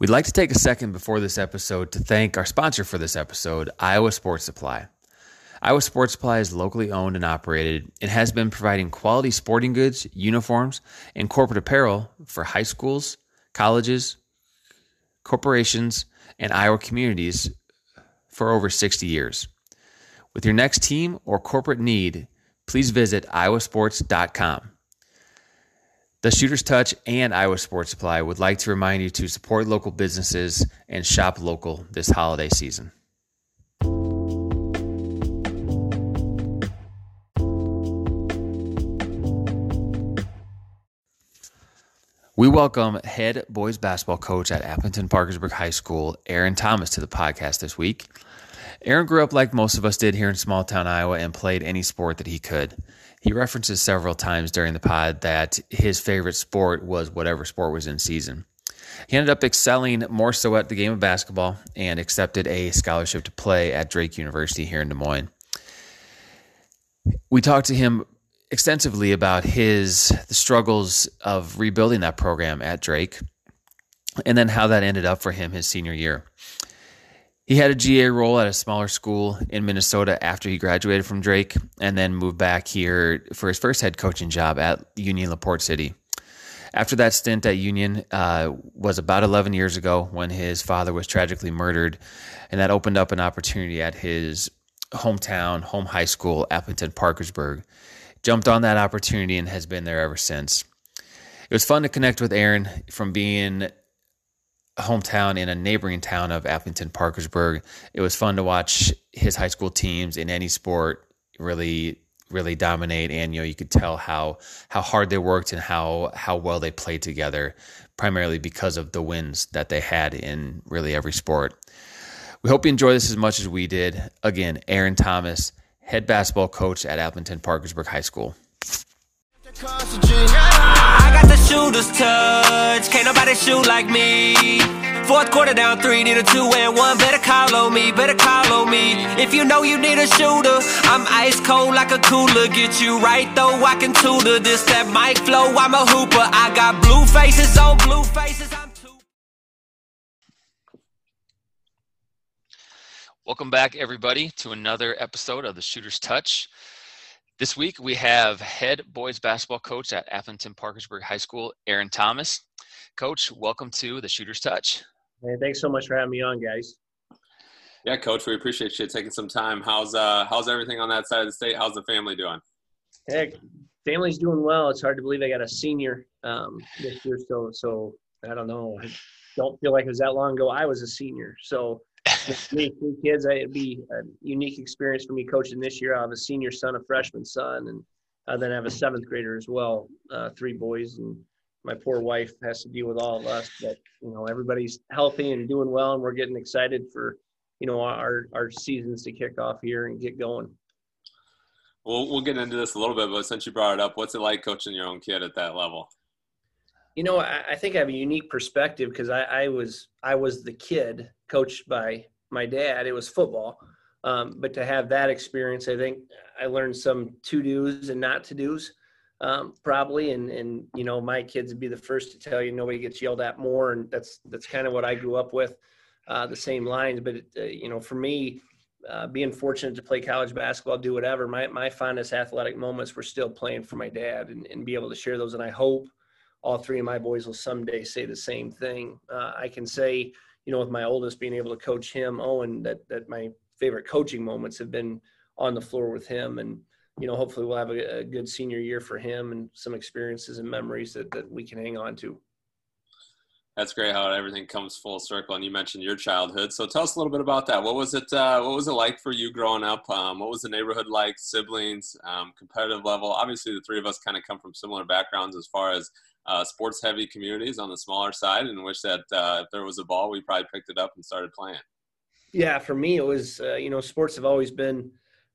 We'd like to take a second before this episode to thank our sponsor for this episode, Iowa Sports Supply. Iowa Sports Supply is locally owned and operated and has been providing quality sporting goods, uniforms, and corporate apparel for high schools, colleges, corporations, and Iowa communities for over 60 years. With your next team or corporate need, please visit iowasports.com. The Shooter's Touch and Iowa Sports Supply would like to remind you to support local businesses and shop local this holiday season. We welcome head boys basketball coach at Aplington Parkersburg High School, Aaron Thomas, to the podcast this week. Aaron grew up like most of us did here in small town Iowa and played any sport that he could. He references several times during the pod that his favorite sport was whatever sport was in season. He ended up excelling more so at the game of basketball and accepted a scholarship to play at Drake University here in Des Moines. We talked to him extensively about his the struggles of rebuilding that program at Drake and then how that ended up for him his senior year. He had a GA role at a smaller school in Minnesota after he graduated from Drake and then moved back here for his first head coaching job at Union LaPorte City. After that stint at Union uh, was about 11 years ago when his father was tragically murdered, and that opened up an opportunity at his hometown, home high school, Aplington Parkersburg jumped on that opportunity and has been there ever since. It was fun to connect with Aaron from being hometown in a neighboring town of Aplington Parkersburg. It was fun to watch his high school teams in any sport really really dominate and you know you could tell how how hard they worked and how how well they played together primarily because of the wins that they had in really every sport. We hope you enjoy this as much as we did. Again, Aaron Thomas head basketball coach at Aplington Parkersburg High School. I got the shooter's touch, can't nobody shoot like me. Fourth quarter down three, need a two and one. Better call on me, better call on me. If you know you need a shooter, I'm ice cold like a cooler. Get you right though, I can tutor this that mic flow. I'm a hooper. I got blue faces on blue faces. I'm too. Welcome back, everybody, to another episode of the Shooter's Touch. This week we have head boys basketball coach at Aplington Parkersburg High School, Aaron Thomas. Coach, welcome to the Shooter's Touch. Hey, thanks so much for having me on, guys. Yeah, coach, we appreciate you taking some time. How's uh how's everything on that side of the state? How's the family doing? Hey, family's doing well. It's hard to believe I got a senior um, this year, so so I don't know. I don't feel like it was that long ago I was a senior. So me, three kids, it'd be a unique experience for me coaching this year. I have a senior son, a freshman son, and then I have a seventh grader as well, uh, three boys, and my poor wife has to deal with all of us. But you know, everybody's healthy and doing well, and we're getting excited for you know our our seasons to kick off here and get going. Well, we'll get into this a little bit, but since you brought it up, what's it like coaching your own kid at that level? You know, I, I think I have a unique perspective because I, I was I was the kid coached by my dad. It was football. Um, but to have that experience, I think I learned some to dos and not to dos, um, probably. And and you know, my kids would be the first to tell you nobody gets yelled at more, and that's that's kind of what I grew up with, uh, the same lines. But uh, you know, for me, uh, being fortunate to play college basketball, do whatever, my my fondest athletic moments were still playing for my dad, and, and be able to share those. And I hope all three of my boys will someday say the same thing. Uh, I can say you know, with my oldest being able to coach him, Owen, that that my favorite coaching moments have been on the floor with him, and you know, hopefully we'll have a, a good senior year for him and some experiences and memories that that we can hang on to. That's great how everything comes full circle. And you mentioned your childhood, so tell us a little bit about that. What was it? Uh, what was it like for you growing up? Um, what was the neighborhood like? Siblings, um, competitive level. Obviously, the three of us kind of come from similar backgrounds as far as uh, sports heavy communities on the smaller side and wish that uh, if there was a ball, we probably picked it up and started playing. Yeah, for me, it was, uh, you know, sports have always been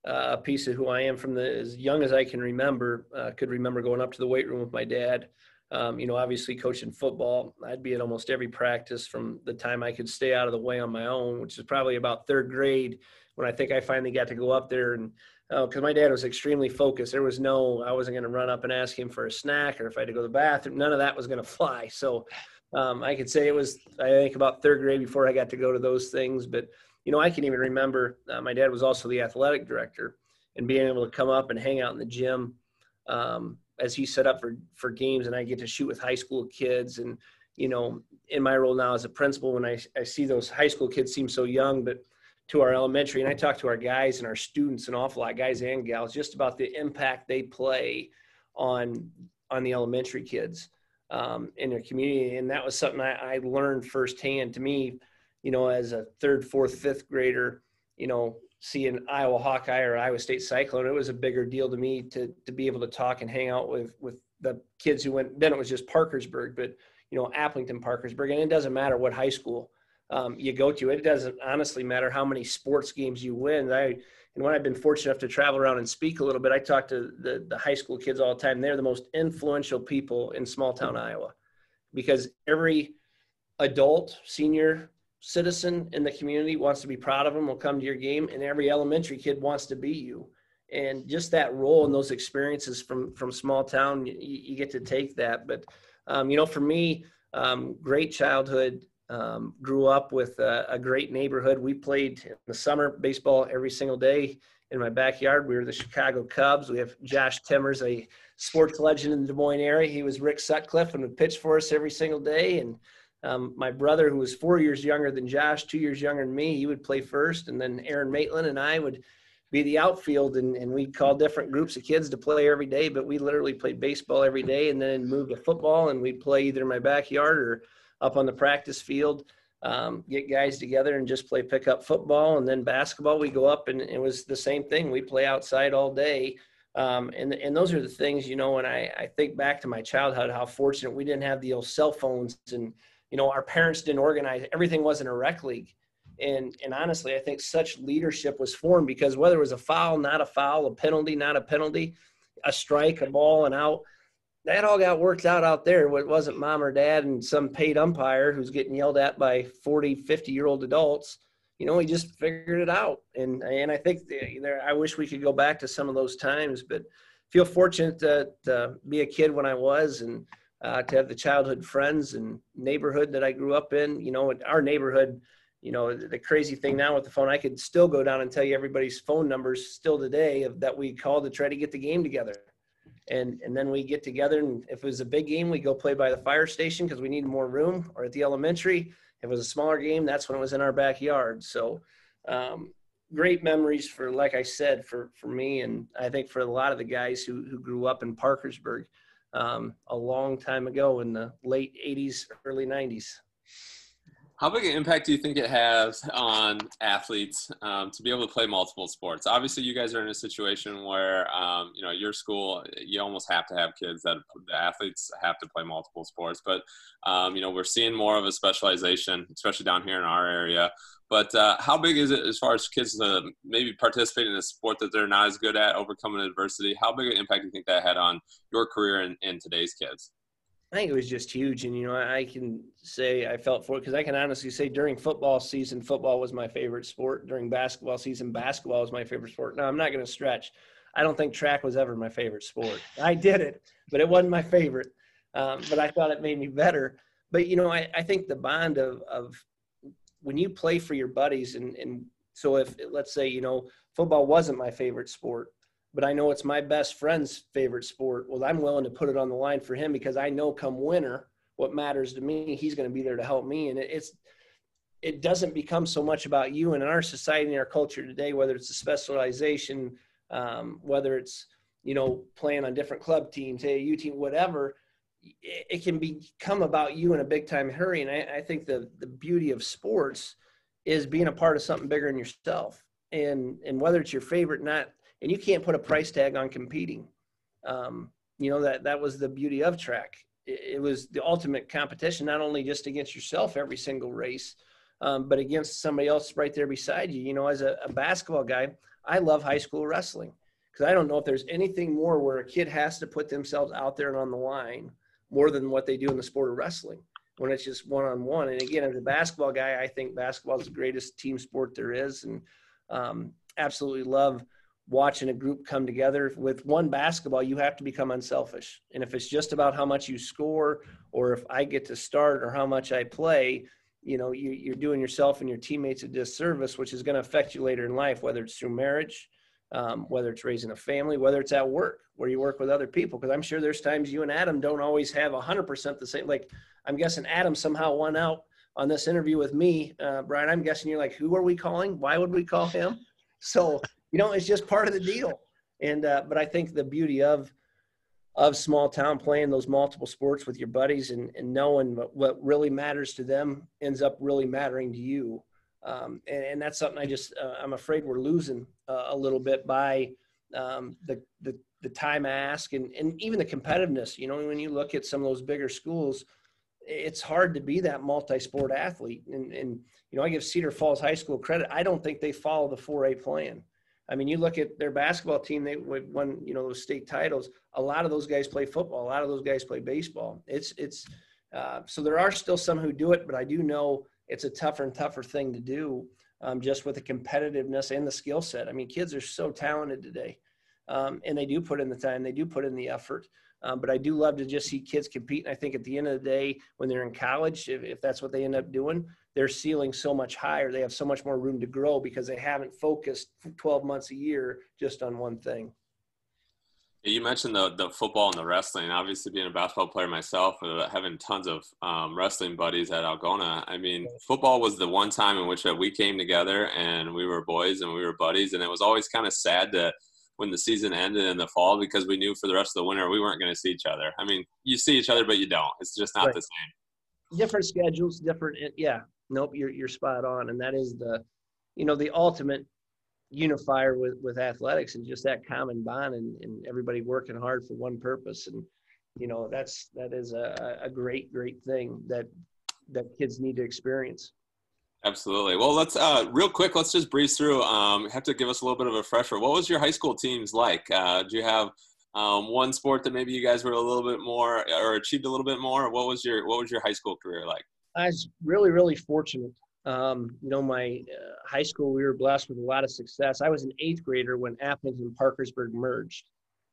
uh, a piece of who I am from the as young as I can remember. Uh, could remember going up to the weight room with my dad. Um, you know, obviously coaching football, I'd be at almost every practice from the time I could stay out of the way on my own, which is probably about third grade when I think I finally got to go up there and because oh, my dad was extremely focused. There was no, I wasn't going to run up and ask him for a snack or if I had to go to the bathroom. None of that was going to fly. So Um, I could say it was, I think, about third grade before I got to go to those things. But, you know, I can even remember uh, my dad was also the athletic director and being able to come up and hang out in the gym um, as he set up for, for games. And I get to shoot with high school kids. And, you know, in my role now as a principal, when I, I see those high school kids seem so young, but to our elementary, and I talk to our guys and our students an awful lot, guys and gals, just about the impact they play on on the elementary kids um, in their community. And that was something I, I learned firsthand. To me, you know, as a third, fourth, fifth grader, you know, seeing Iowa Hawkeye or Iowa State Cyclone, it was a bigger deal to me to to be able to talk and hang out with with the kids who went. Then it was just Parkersburg, but you know, Aplington, Parkersburg, and it doesn't matter what high school um, you go to. It doesn't honestly matter how many sports games you win. I and when I've been fortunate enough to travel around and speak a little bit, I talk to the, the high school kids all the time. They're the most influential people in small town Iowa because every adult, senior citizen in the community wants to be proud of them, will come to your game, and every elementary kid wants to be you. And just that role and those experiences from from small town, you, you get to take that. But um, you know, for me, um, great childhood um, grew up with a, a, great neighborhood. We played in the summer baseball every single day in my backyard. We were the Chicago Cubs. We have Josh Timmers, a sports legend in the Des Moines area. He was Rick Sutcliffe and would pitch for us every single day. And um, my brother, who was four years younger than Josh, two years younger than me, he would play first. And then Aaron Maitland and I would be the outfield. And, and we'd call different groups of kids to play every day. But we literally played baseball every day and then moved to football. And we'd play either in my backyard or – up on the practice field, um, get guys together and just play pickup football. And then basketball, we go up and it was the same thing. We play outside all day. Um, and, and those are the things, you know, when I, I think back to my childhood, how fortunate we didn't have the old cell phones and, you know, our parents didn't organize, everything wasn't a rec league. And, and honestly, I think such leadership was formed because whether it was a foul, not a foul, a penalty, not a penalty, a strike, a ball, and out, that all got worked out out there. It wasn't mom or dad and some paid umpire who's getting yelled at by 40, 50 year old adults. You know, we just figured it out. And, and I think there, I wish we could go back to some of those times, but feel fortunate to, to be a kid when I was and uh, to have the childhood friends and neighborhood that I grew up in. You know, our neighborhood, you know, the crazy thing now with the phone, I could still go down and tell you everybody's phone numbers still today of, that we call to try to get the game together and and then we get together and if it was a big game we go play by the fire station because we need more room or at the elementary if it was a smaller game that's when it was in our backyard. So um, great memories for like i said for for me and i think for a lot of the guys who who grew up in parkersburg um, a long time ago in the late 80s early 90s how big an impact do you think it has on athletes um, to be able to play multiple sports? Obviously, you guys are in a situation where um, you know your school, you almost have to have kids that the athletes have to play multiple sports. But um, you know, we're seeing more of a specialization, especially down here in our area. But uh, how big is it as far as kids to maybe participate in a sport that they're not as good at, overcoming adversity? How big an impact do you think that had on your career and, and today's kids? I think it was just huge. And, you know, I can say I felt for it because I can honestly say during football season, football was my favorite sport. During basketball season, basketball was my favorite sport. Now, I'm not going to stretch. I don't think track was ever my favorite sport. I did it, but it wasn't my favorite. Um, but I thought it made me better. But, you know, I, I think the bond of, of when you play for your buddies, and, and so if, let's say, you know, football wasn't my favorite sport, but I know it's my best friend's favorite sport. Well, I'm willing to put it on the line for him because I know come winter, what matters to me, he's going to be there to help me. And it's, it doesn't become so much about you. And in our society, in our culture today, whether it's a specialization, um, whether it's, you know, playing on different club teams, a U team, whatever, it, it, can become about you in a big time hurry. And I, I think the, the beauty of sports is being a part of something bigger than yourself. And, and whether it's your favorite, not and you can't put a price tag on competing. Um, you know that that was the beauty of track. It, it, was the ultimate competition, not only just against yourself every single race, um, but against somebody else right there beside you. You know, as a, a basketball guy, I love high school wrestling because I don't know if there's anything more where a kid has to put themselves out there and on the line more than what they do in the sport of wrestling when it's just one on one. And again, as a basketball guy, I think basketball is the greatest team sport there is, and um, absolutely love watching a group come together with one basketball you have to become unselfish. And if it's just about how much you score or if i get to start or how much i play you know you, are doing yourself and your teammates a disservice which is going to affect you later in life whether it's through marriage um, whether it's raising a family whether it's at work where you work with other people. Because i'm sure there's times you and adam don't always have 100% the same like i'm guessing adam somehow won out on this interview with me. Uh, brian i'm guessing you're like who are we calling? Why would we call him? So you know, it's just part of the deal. And uh, but I think the beauty of of small town playing those multiple sports with your buddies and, and knowing what, what really matters to them ends up really mattering to you. Um, and, and, that's something I just uh, I'm afraid we're losing uh, a little bit by um, the, the the time ask and and even the competitiveness. You know, when you look at some of those bigger schools, it's hard to be that multi-sport athlete. And and you know, I give Cedar Falls High School credit. I don't think they follow the 4A plan. I mean, you look at their basketball team; they won, you know, those state titles. A lot of those guys play football. A lot of those guys play baseball. It's it's uh, so there are still some who do it, but I do know it's a tougher and tougher thing to do, um, just with the competitiveness and the skill set. I mean, kids are so talented today, um, and they do put in the time, they do put in the effort. Um, but I do love to just see kids compete. And I think at the end of the day, when they're in college, if, if that's what they end up doing, their ceiling so much higher. They have so much more room to grow because they haven't focused 12 months a year just on one thing. You mentioned the the football and the wrestling. Obviously, being a basketball player myself, uh, having tons of um, wrestling buddies at Algona. I mean, football was the one time in which uh, we came together and we were boys and we were buddies, and it was always kind of sad to when the season ended in the fall because we knew for the rest of the winter we weren't going to see each other. I mean, you see each other, but you don't. It's just not right. the same. Different schedules, different. Yeah, nope, you're you're spot on, and that is the, you know, the ultimate unifier with with athletics and just that common bond and, and everybody working hard for one purpose. And you know that's that is a, a great great thing that that kids need to experience. Absolutely. Well let's uh real quick let's just breeze through um have to give us a little bit of a refresher. What was your high school teams like? Uh do you have um, one sport that maybe you guys were a little bit more or achieved a little bit more? What was your what was your high school career like I was really, really fortunate. Um, you know, my uh, high school, we were blessed with a lot of success. I was an eighth grader when Aplington and Parkersburg merged.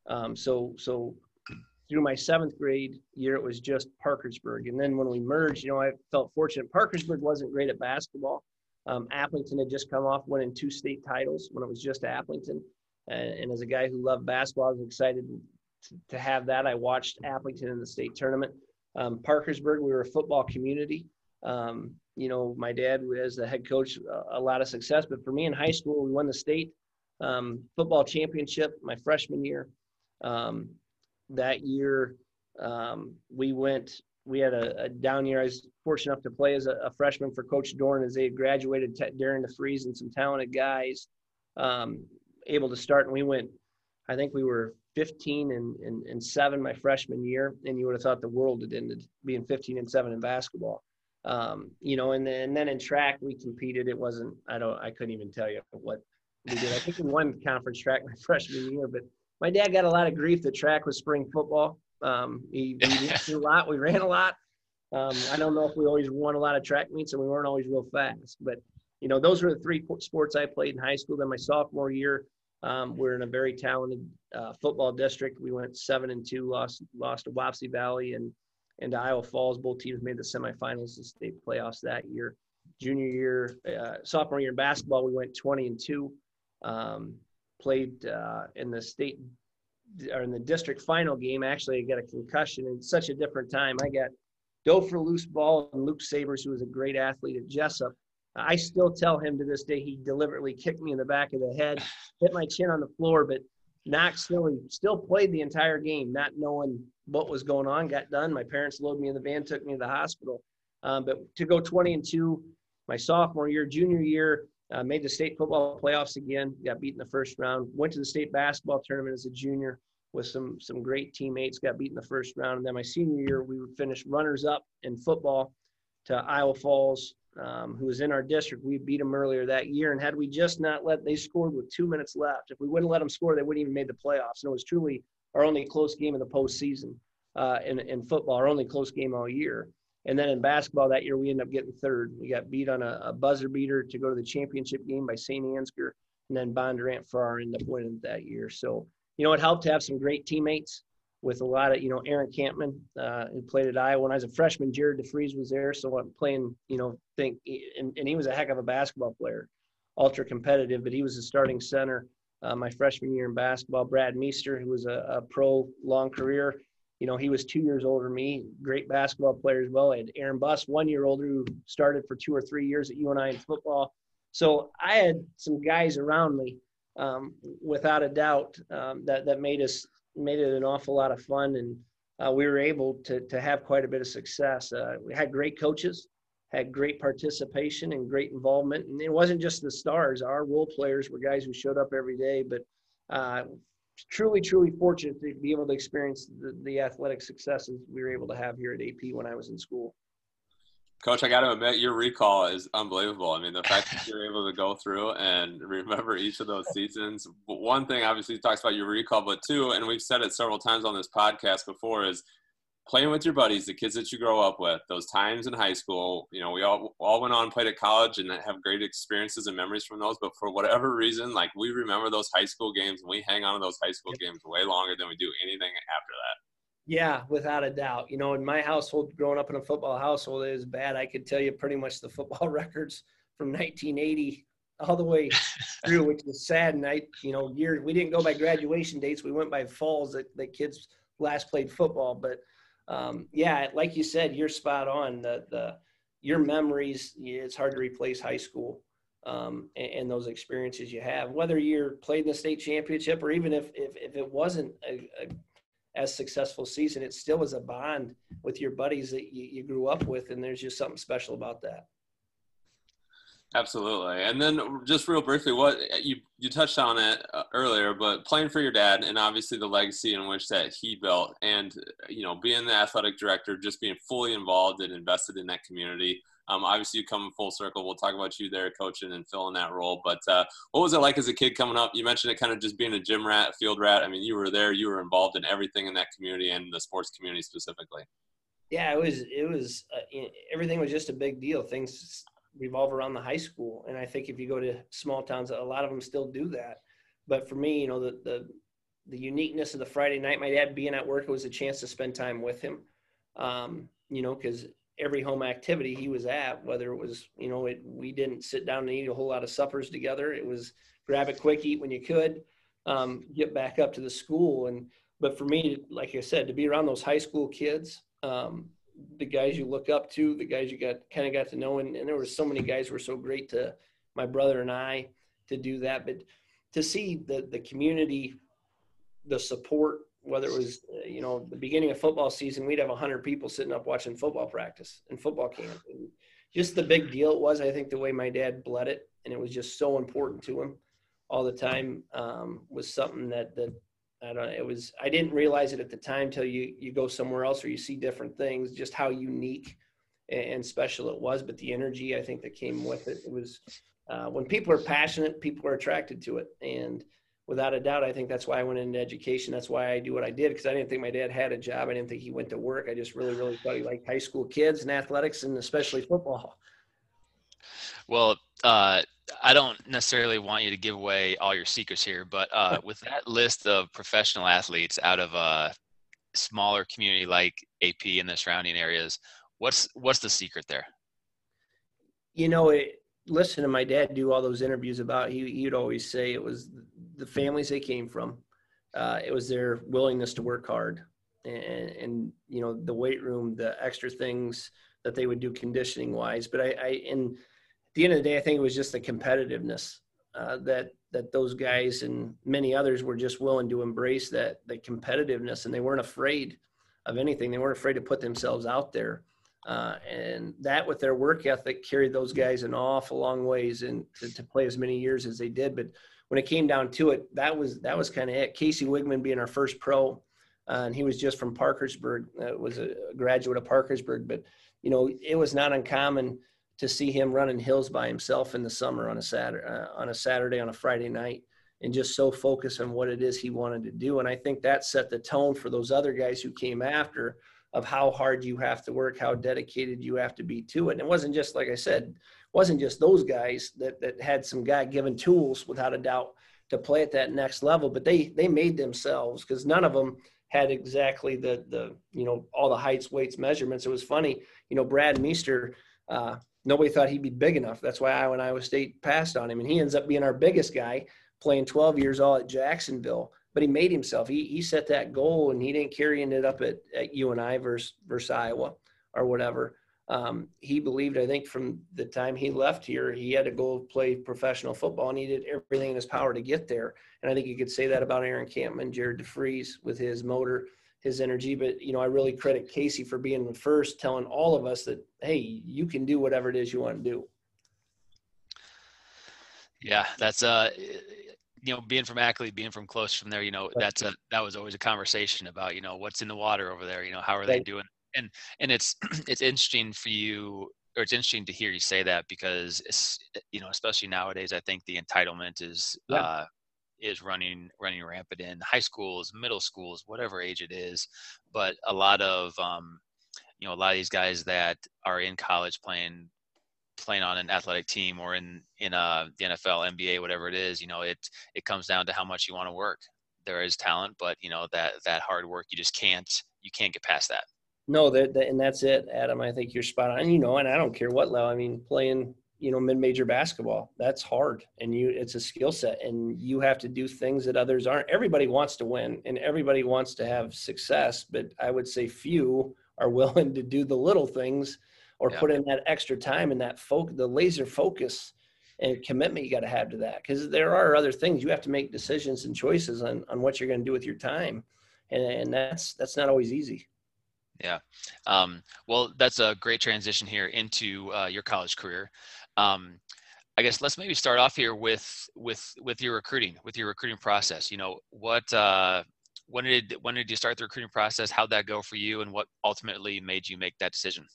Um, so, so through my seventh grade year, it was just Parkersburg. And then when we merged, you know, I felt fortunate. Parkersburg wasn't great at basketball. Um, Aplington had just come off winning two state titles when it was just Aplington. And, and as a guy who loved basketball, I was excited to, to have that. I watched Aplington in the state tournament. Um, Parkersburg, we were a football community. Um, you know, my dad was the head coach, a lot of success. But for me in high school, we won the state um, football championship my freshman year. Um, that year, um, we went. We had a, a, down year. I was fortunate enough to play as a, a freshman for Coach Dorn as they had graduated t- during the freeze and some talented guys um, able to start. And we went. I think we were 15 and, and, and 7 my freshman year, and you would have thought the world had ended being 15 and 7 in basketball. Um, you know, and then, and then in track we competed. It wasn't, I don't, I couldn't even tell you what we did. I think we won conference track my freshman year, but my dad got a lot of grief that track was spring football. Um, he, ran a lot. We ran a lot. Um, I don't know if we always won a lot of track meets and we weren't always real fast, but you know, those were the three sports I played in high school. Then my sophomore year, um, we're in a very talented uh, football district. We went seven and two, lost lost to Wapsie Valley and and Iowa Falls. Both teams made the semifinals and state playoffs that year. Junior year, uh, sophomore year in basketball, we went 20 and two. Um, played uh, in the state or in the district final game. Actually, I got a concussion in such a different time. I got dove for loose ball and Luke Sabers, who was a great athlete at Jesup, I still tell him to this day he deliberately kicked me in the back of the head, hit my chin on the floor, but not still still played the entire game, not knowing what was going on. Got done. My parents loaded me in the van, took me to the hospital. Um, but to go 20 and two, my sophomore year, junior year, uh, made the state football playoffs again. Got beat in the first round. Went to the state basketball tournament as a junior with some some great teammates. Got beat in the first round. And then my senior year, we finished runners up in football to Iowa Falls um, who was in our district. We beat them earlier that year, and had we just not let, they scored with two minutes left. If we wouldn't let them score, they wouldn't even made the playoffs. And it was truly our only close game in the postseason uh, in in football, our only close game all year. And then in basketball that year, we ended up getting third. We got beat on a, a buzzer beater to go to the championship game by St. Ansgar. and then Bondurant Farrar ended up winning that year. So you know, it helped to have some great teammates with a lot of, you know, Aaron Kampman, uh, who played at Iowa. When I was a freshman, Jared DeVries was there. So I'm playing, you know, think, and, and he was a heck of a basketball player, ultra competitive, but he was a starting center uh, my freshman year in basketball. Brad Meester, who was a, a, pro long career, you know, he was two years older than me, great basketball player as well. I had Aaron Buss, one year older, who started for two or three years at UNI in football. So I had some guys around me, um, without a doubt, um, that that made us made it an awful lot of fun, and uh, we were able to to have quite a bit of success. Uh, we had great coaches had great participation and great involvement. And it wasn't just the stars; our role players were guys who showed up every day. But uh, truly, truly fortunate to be able to experience the, the athletic successes we were able to have here at AP when I was in school. Coach, I got to admit, your recall is unbelievable. I mean, the fact that you're able to go through and remember each of those seasons. One thing, obviously, talks about your recall, but two, and we've said it several times on this podcast before, is playing with your buddies, the kids that you grow up with, those times in high school, you know, we all all went on and played at college and have great experiences and memories from those. But for whatever reason, like we remember those high school games and we hang on to those high school games way longer than we do anything after that. Yeah, without a doubt. You know, in my household, growing up in a football household, it was bad. I could tell you pretty much the football records from 1980 all the way through, which is sad. And I, you know, year we didn't go by graduation dates. We went by falls that, that kids last played football. But um, yeah, like you said, you're spot on. The the your memories, it's hard to replace high school um, and, and, those experiences you have. Whether you're played in the state championship or even if if, if it wasn't a, a as successful season, it still was a bond with your buddies that you, you grew up with, and there's just something special about that. Absolutely. And then just real briefly, what you you touched on it uh, earlier, but playing for your dad and obviously the legacy in which that he built, and you know being the athletic director, just being fully involved and invested in that community. Um, obviously, you come full circle. We'll talk about you there coaching and filling that role. But uh, what was it like as a kid coming up? You mentioned it kind of just being a gym rat, field rat. I mean, you were there. You were involved in everything in that community and the sports community specifically. Yeah, it was. It was. Uh, everything was just a big deal. Things revolve around the high school. And I think if you go to small towns, a lot of them still do that. But for me, you know, the the the uniqueness of the Friday night, my dad being at work, it was a chance to spend time with him. Um, you know, because every home activity he was at, whether it was, you know, it, we didn't sit down and eat a whole lot of suppers together. It was grab it quick, eat when you could, um, get back up to the school. And but for me, like I said, to be around those high school kids, um, the guys you look up to, the guys you got kind of got to know, and, and there were so many guys who were so great to my brother and I to do that. But to see the the community, the support, whether it was you know the beginning of football season, we'd have hundred people sitting up watching football practice and football camp, and just the big deal it was. I think the way my dad bled it, and it was just so important to him all the time um, was something that that I don't. It was. I didn't realize it at the time till you you go somewhere else or you see different things. Just how unique and special it was. But the energy I think that came with it. It was uh, when people are passionate, people are attracted to it. And without a doubt, I think that's why I went into education. That's why I do what I did because I didn't think my dad had a job. I didn't think he went to work. I just really, really thought he liked high school kids and athletics and especially football. Well, uh, I don't necessarily want you to give away all your secrets here, but uh, with that list of professional athletes out of a smaller community like AP and the surrounding areas, what's what's the secret there? You know, it, listen to my dad do all those interviews about. He he'd always say it was the families they came from. Uh, it was their willingness to work hard, and, and you know the weight room, the extra things that they would do conditioning wise. But I, I and the end of the day, I think it was just the competitiveness uh, that that those guys and many others were just willing to embrace that the competitiveness, and they weren't afraid of anything. They weren't afraid to put themselves out there, uh, and that with their work ethic carried those guys an awful long ways and to, to, play as many years as they did. But when it came down to it, that was that was kind of it. Casey Wiegmann being our first pro, uh, and he was just from Parkersburg, uh, was a graduate of Parkersburg, but you know it was not uncommon to see him running hills by himself in the summer on a Saturday, uh, on a Saturday, on a Friday night, and just so focused on what it is he wanted to do. And I think that set the tone for those other guys who came after of how hard you have to work, how dedicated you have to be to it. And it wasn't just like I said, wasn't just those guys that that had some God given tools without a doubt to play at that next level, but they they made themselves because none of them had exactly the the you know all the heights, weights, measurements. It was funny, you know, Brad Meester. Uh, nobody thought he'd be big enough. That's why Iowa and Iowa State passed on him, and he ends up being our biggest guy, playing 12 years all at Jacksonville. But he made himself. He he set that goal, and he didn't carry it up at at UNI versus versus Iowa or whatever um, he believed, I think, from the time he left here, he had to go play professional football, and he did everything in his power to get there. And I think you could say that about Aaron Kampman, Jared DeVries with his motor, his energy. But you know, I really credit Casey for being the first, telling all of us that, hey, you can do whatever it is you want to do. Yeah, that's uh, you know, being from Ackley, being from close from there, you know, that's a that was always a conversation about, you know, what's in the water over there. You know, how are they doing? and and it's it's interesting for you or it's interesting to hear you say that because it's, you know especially nowadays i think the entitlement is yeah. uh, is running running rampant in high schools middle schools whatever age it is but a lot of um, you know a lot of these guys that are in college playing playing on an athletic team or in in uh, the NFL, NBA, whatever it is, you know, it it comes down to how much you want to work. There is talent, but you know that that hard work, you just can't you can't get past that. No, that, that, and that's it, Adam. I think you're spot on. You know, and I don't care what level. I mean, playing you know mid-major basketball that's hard and you it's a skill set and you have to do things that others aren't everybody wants to win and everybody wants to have success but i would say few are willing to do the little things or yeah. put in that extra time and that folk the laser focus and commitment you got to have to that because there are other things you have to make decisions and choices on, on what you're going to do with your time and, and that's that's not always easy yeah. Um, well, that's a great transition here into uh, your college career. Um, I guess let's maybe start off here with with with your recruiting, with your recruiting process. You know, what uh, when did when did you start the recruiting process? How'd that go for you, and what ultimately made you make that decision?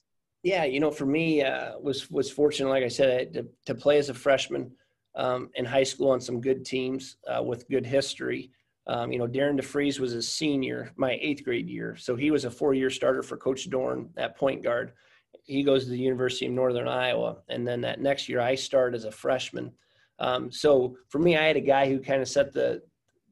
Yeah, you know, for me, uh, was was fortunate, like I said, to, to play as a freshman um, in high school on some good teams uh, with good history. Um, you know, Darren DeVries was a senior my eighth grade year, so he was a four-year starter for Coach Dorn at point guard. He goes to the University of Northern Iowa, and then that next year I start as a freshman. Um, so for me, I had a guy who kind of set the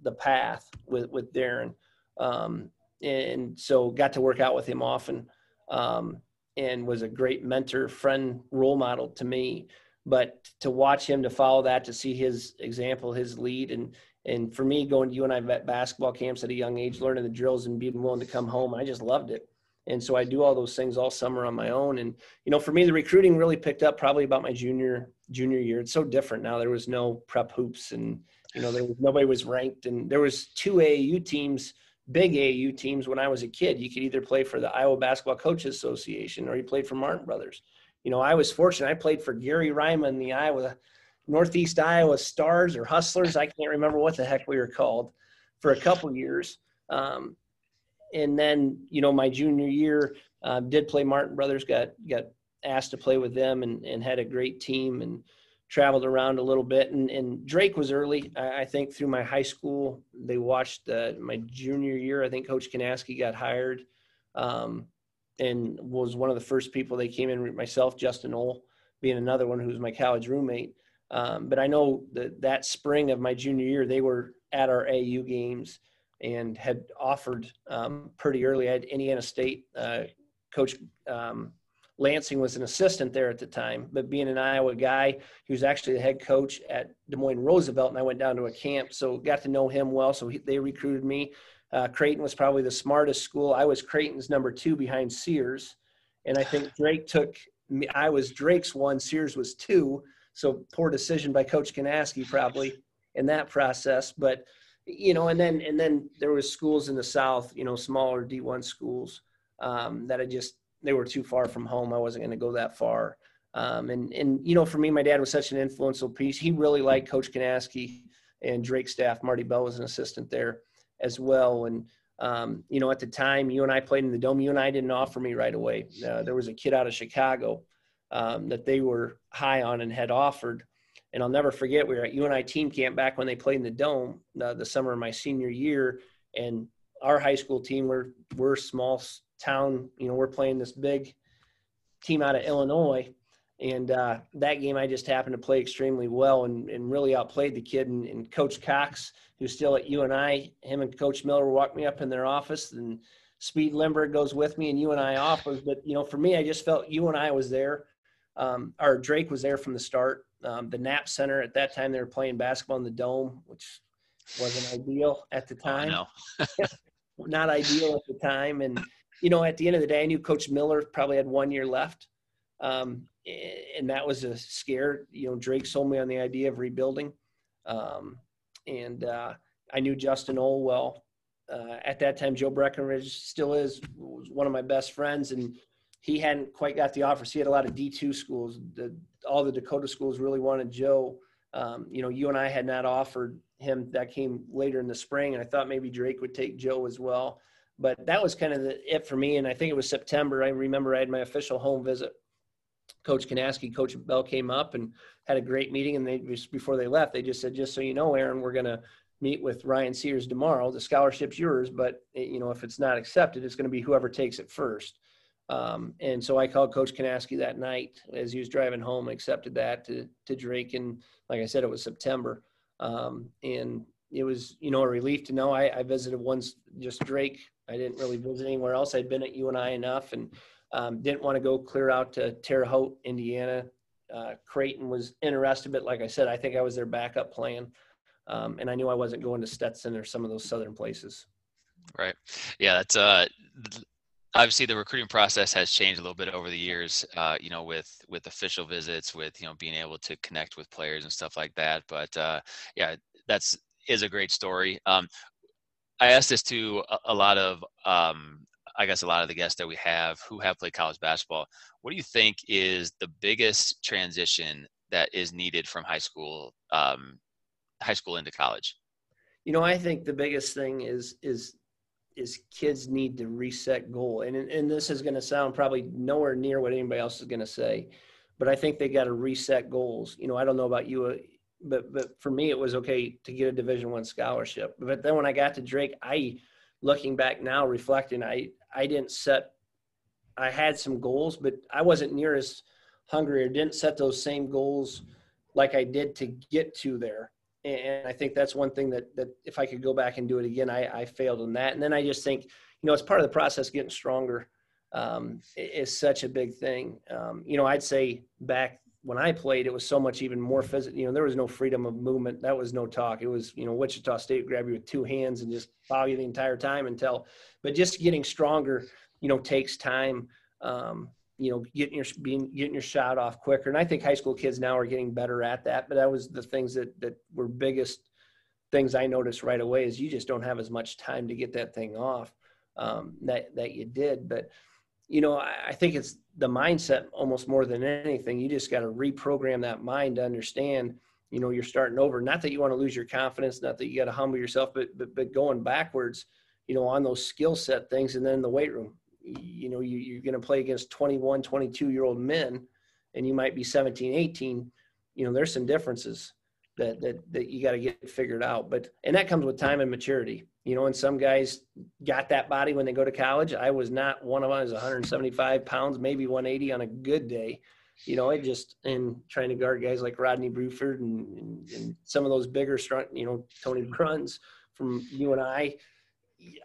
the path with with Darren, um, and so got to work out with him often, um, and was a great mentor, friend, role model to me. But to watch him, to follow that, to see his example, his lead, and and for me, going to UNI vet basketball camps at a young age, learning the drills and being willing to come home, I just loved it. And so I do all those things all summer on my own. And you know, for me, the recruiting really picked up probably about my junior junior year. It's so different now. There was no prep hoops, and you know, there was nobody was ranked, and there was two AAU teams, big AAU teams when I was a kid. You could either play for the Iowa Basketball Coaches Association or you played for Martin Brothers. You know, I was fortunate. I played for Gary Ryman, the Iowa Northeast Iowa Stars or Hustlers. I can't remember what the heck we were called for a couple years. Um, and then, you know, my junior year, uh, did play Martin Brothers, got, got asked to play with them and, and had a great team and traveled around a little bit. And, and Drake was early, I, I think, through my high school. They watched uh, my junior year. I think Coach Kanaskie got hired um, and was one of the first people they came in, myself, Justin Ohl, being another one who was my college roommate. Um, but I know that that spring of my junior year, they were at our AU games and had offered um, pretty early. Had Indiana State uh, coach um, Lansing was an assistant there at the time, but being an Iowa guy, he was actually the head coach at Des Moines Roosevelt, and I went down to a camp, so got to know him well. So he, they recruited me. Uh, Creighton was probably the smartest school. I was Creighton's number two behind Sears, and I think Drake took me. I was Drake's one. Sears was two. So poor decision by Coach Kanaskie probably in that process. But you know, and then and then there was schools in the South, you know, smaller D1 schools um, that I just they were too far from home. I wasn't going to go that far. Um, and and you know, for me, my dad was such an influential piece. He really liked Coach Kanaskie and Drake staff. Marty Bell was an assistant there as well. And um, you know, at the time, UNI played in the dome. UNI didn't offer me right away. Uh, there was a kid out of Chicago um, that they were high on and had offered. And I'll never forget, we were at UNI team camp back when they played in the dome uh, the summer of my senior year. And our high school team, we're, we're small town. You know, we're playing this big team out of Illinois, and uh, that game I just happened to play extremely well and, and really outplayed the kid. And, and Coach Cox, who's still at UNI, him and Coach Miller walked me up in their office, and Speed Limburg goes with me, and UNI offers. But you know, for me, I just felt UNI was there. Um, or Drake was there from the start. Um, the Knapp Center at that time they were playing basketball in the dome, which wasn't ideal at the time. Oh, Not ideal at the time, and you know, at the end of the day, I knew Coach Miller probably had one year left, um, and that was a scare. You know, Drake sold me on the idea of rebuilding, um, and uh, I knew Justin Olwell. Uh, at that time, Joe Breckenridge still is was one of my best friends, and he hadn't quite got the offers. He had a lot of D2 schools. The, all the Dakota schools really wanted Joe. Um, you know, I had not offered him. That came later in the spring, and I thought maybe Drake would take Joe as well. But that was kind of the, it for me. And I think it was September. I remember I had my official home visit. Coach Kanaskie, Coach Bell came up and had a great meeting. And they just before they left, they just said, "Just so you know, Aaron, we're going to meet with Ryan Sears tomorrow. The scholarship's yours, but you know if it's not accepted, it's going to be whoever takes it first. Um, and so I called Coach Kanaskie that night as he was driving home, accepted that to, to Drake. And like I said, it was September. Um, and it was, you know, a relief to know I, I, visited once just Drake. I didn't really visit anywhere else. I'd been at UNI enough and um, didn't want to go clear out to Terre Haute, Indiana. Uh, Creighton was interested, but like I said, I think I was their backup plan. Um, and I knew I wasn't going to Stetson or some of those southern places. Right. Yeah, that's uh obviously the recruiting process has changed a little bit over the years uh, you know with with official visits with you know being able to connect with players and stuff like that but uh, yeah that's is a great story. Um, i asked this to a, lot of um, i guess a lot of the guests that we have who have played college basketball. What do you think is the biggest transition that is needed from high school um, high school into college? You know i think the biggest thing is is is kids need to reset goal. And, and this is going to sound probably nowhere near what anybody else is going to say, but I think they got to reset goals. You know, I don't know about you, uh, but, but for me, it was okay to get a division one scholarship. But then when I got to Drake, I, looking back now, reflecting, I, I didn't set, I had some goals, but I wasn't near as hungry or didn't set those same goals like I did to get to there and I think that's one thing that that if I could go back and do it again, I, I failed in that. And then I just think, you know, it's part of the process getting stronger um, is such a big thing. Um, you know, I'd say back when I played, it was so much even more physical. You know, there was no freedom of movement. That was no talk. It was, you know, Wichita State grab you with two hands and just follow you the entire time until. But just getting stronger, you know, takes time. Um, you know, getting your being getting your shot off quicker. And I think high school kids now are getting better at that. But that was the things that that were biggest things I noticed right away is you just don't have as much time to get that thing off um, that that you did. But you know, I, I think it's the mindset almost more than anything. You just got to reprogram that mind to understand. You know, you're starting over. Not that you want to lose your confidence, not that you got to humble yourself, but but but going backwards. You know, on those skill set things, and then the weight room you know you, you're going to play against 21 22 year old men and you might be 17 18 you know there's some differences that that, that you got to get figured out but and that comes with time and maturity you know and some guys got that body when they go to college i was not one of them i was 175 pounds maybe 180 on a good day you know, I just in trying to guard guys like Rodney Bruford and, and, and, some of those bigger strong, you know, Tony Bruns from UNI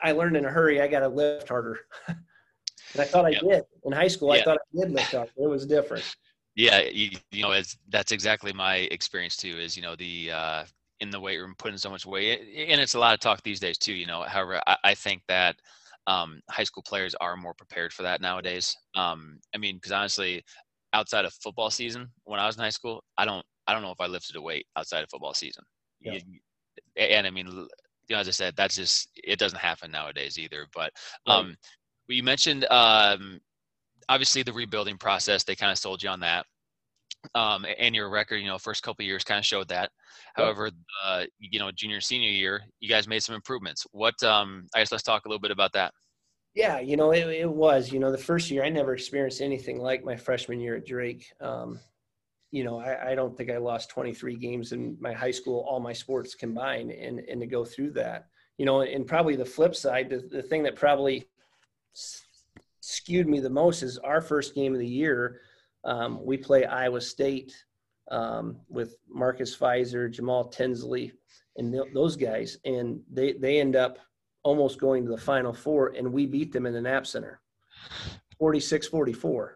I learned in a hurry. I got to lift harder. And I thought I did in high school. I thought I did lift up. It was different. Yeah, you, you know, that's exactly my experience too. Is you know the uh, in the weight room putting so much weight, and it's a lot of talk these days too. You know, however, I, I think that um, high school players are more prepared for that nowadays. Um, I mean, because honestly, outside of football season, when I was in high school, I don't I don't know if I lifted a weight outside of football season. Yeah. And I mean, you know, as I said, that's just it doesn't happen nowadays either. But um, right you mentioned um, obviously the rebuilding process. They kind of sold you on that. Um, and your record, you know, first couple years kind of showed that. However, uh, you know, junior senior year, you guys made some improvements. What? Um, I guess let's talk a little bit about that. Yeah, you know, it, it was. You know, the first year I never experienced anything like my freshman year at Drake. Um, you know, I, I, don't think I lost 23 games in my high school, all my sports combined, and and to go through that, you know, and probably the flip side, the, the thing that probably skewed me the most is our first game of the year. Um, we play Iowa State um, with Marcus Fizer, Jamal Tinsley, and th- those guys, and they they end up almost going to the Final Four, and we beat them in the Knapp Center, 46-44.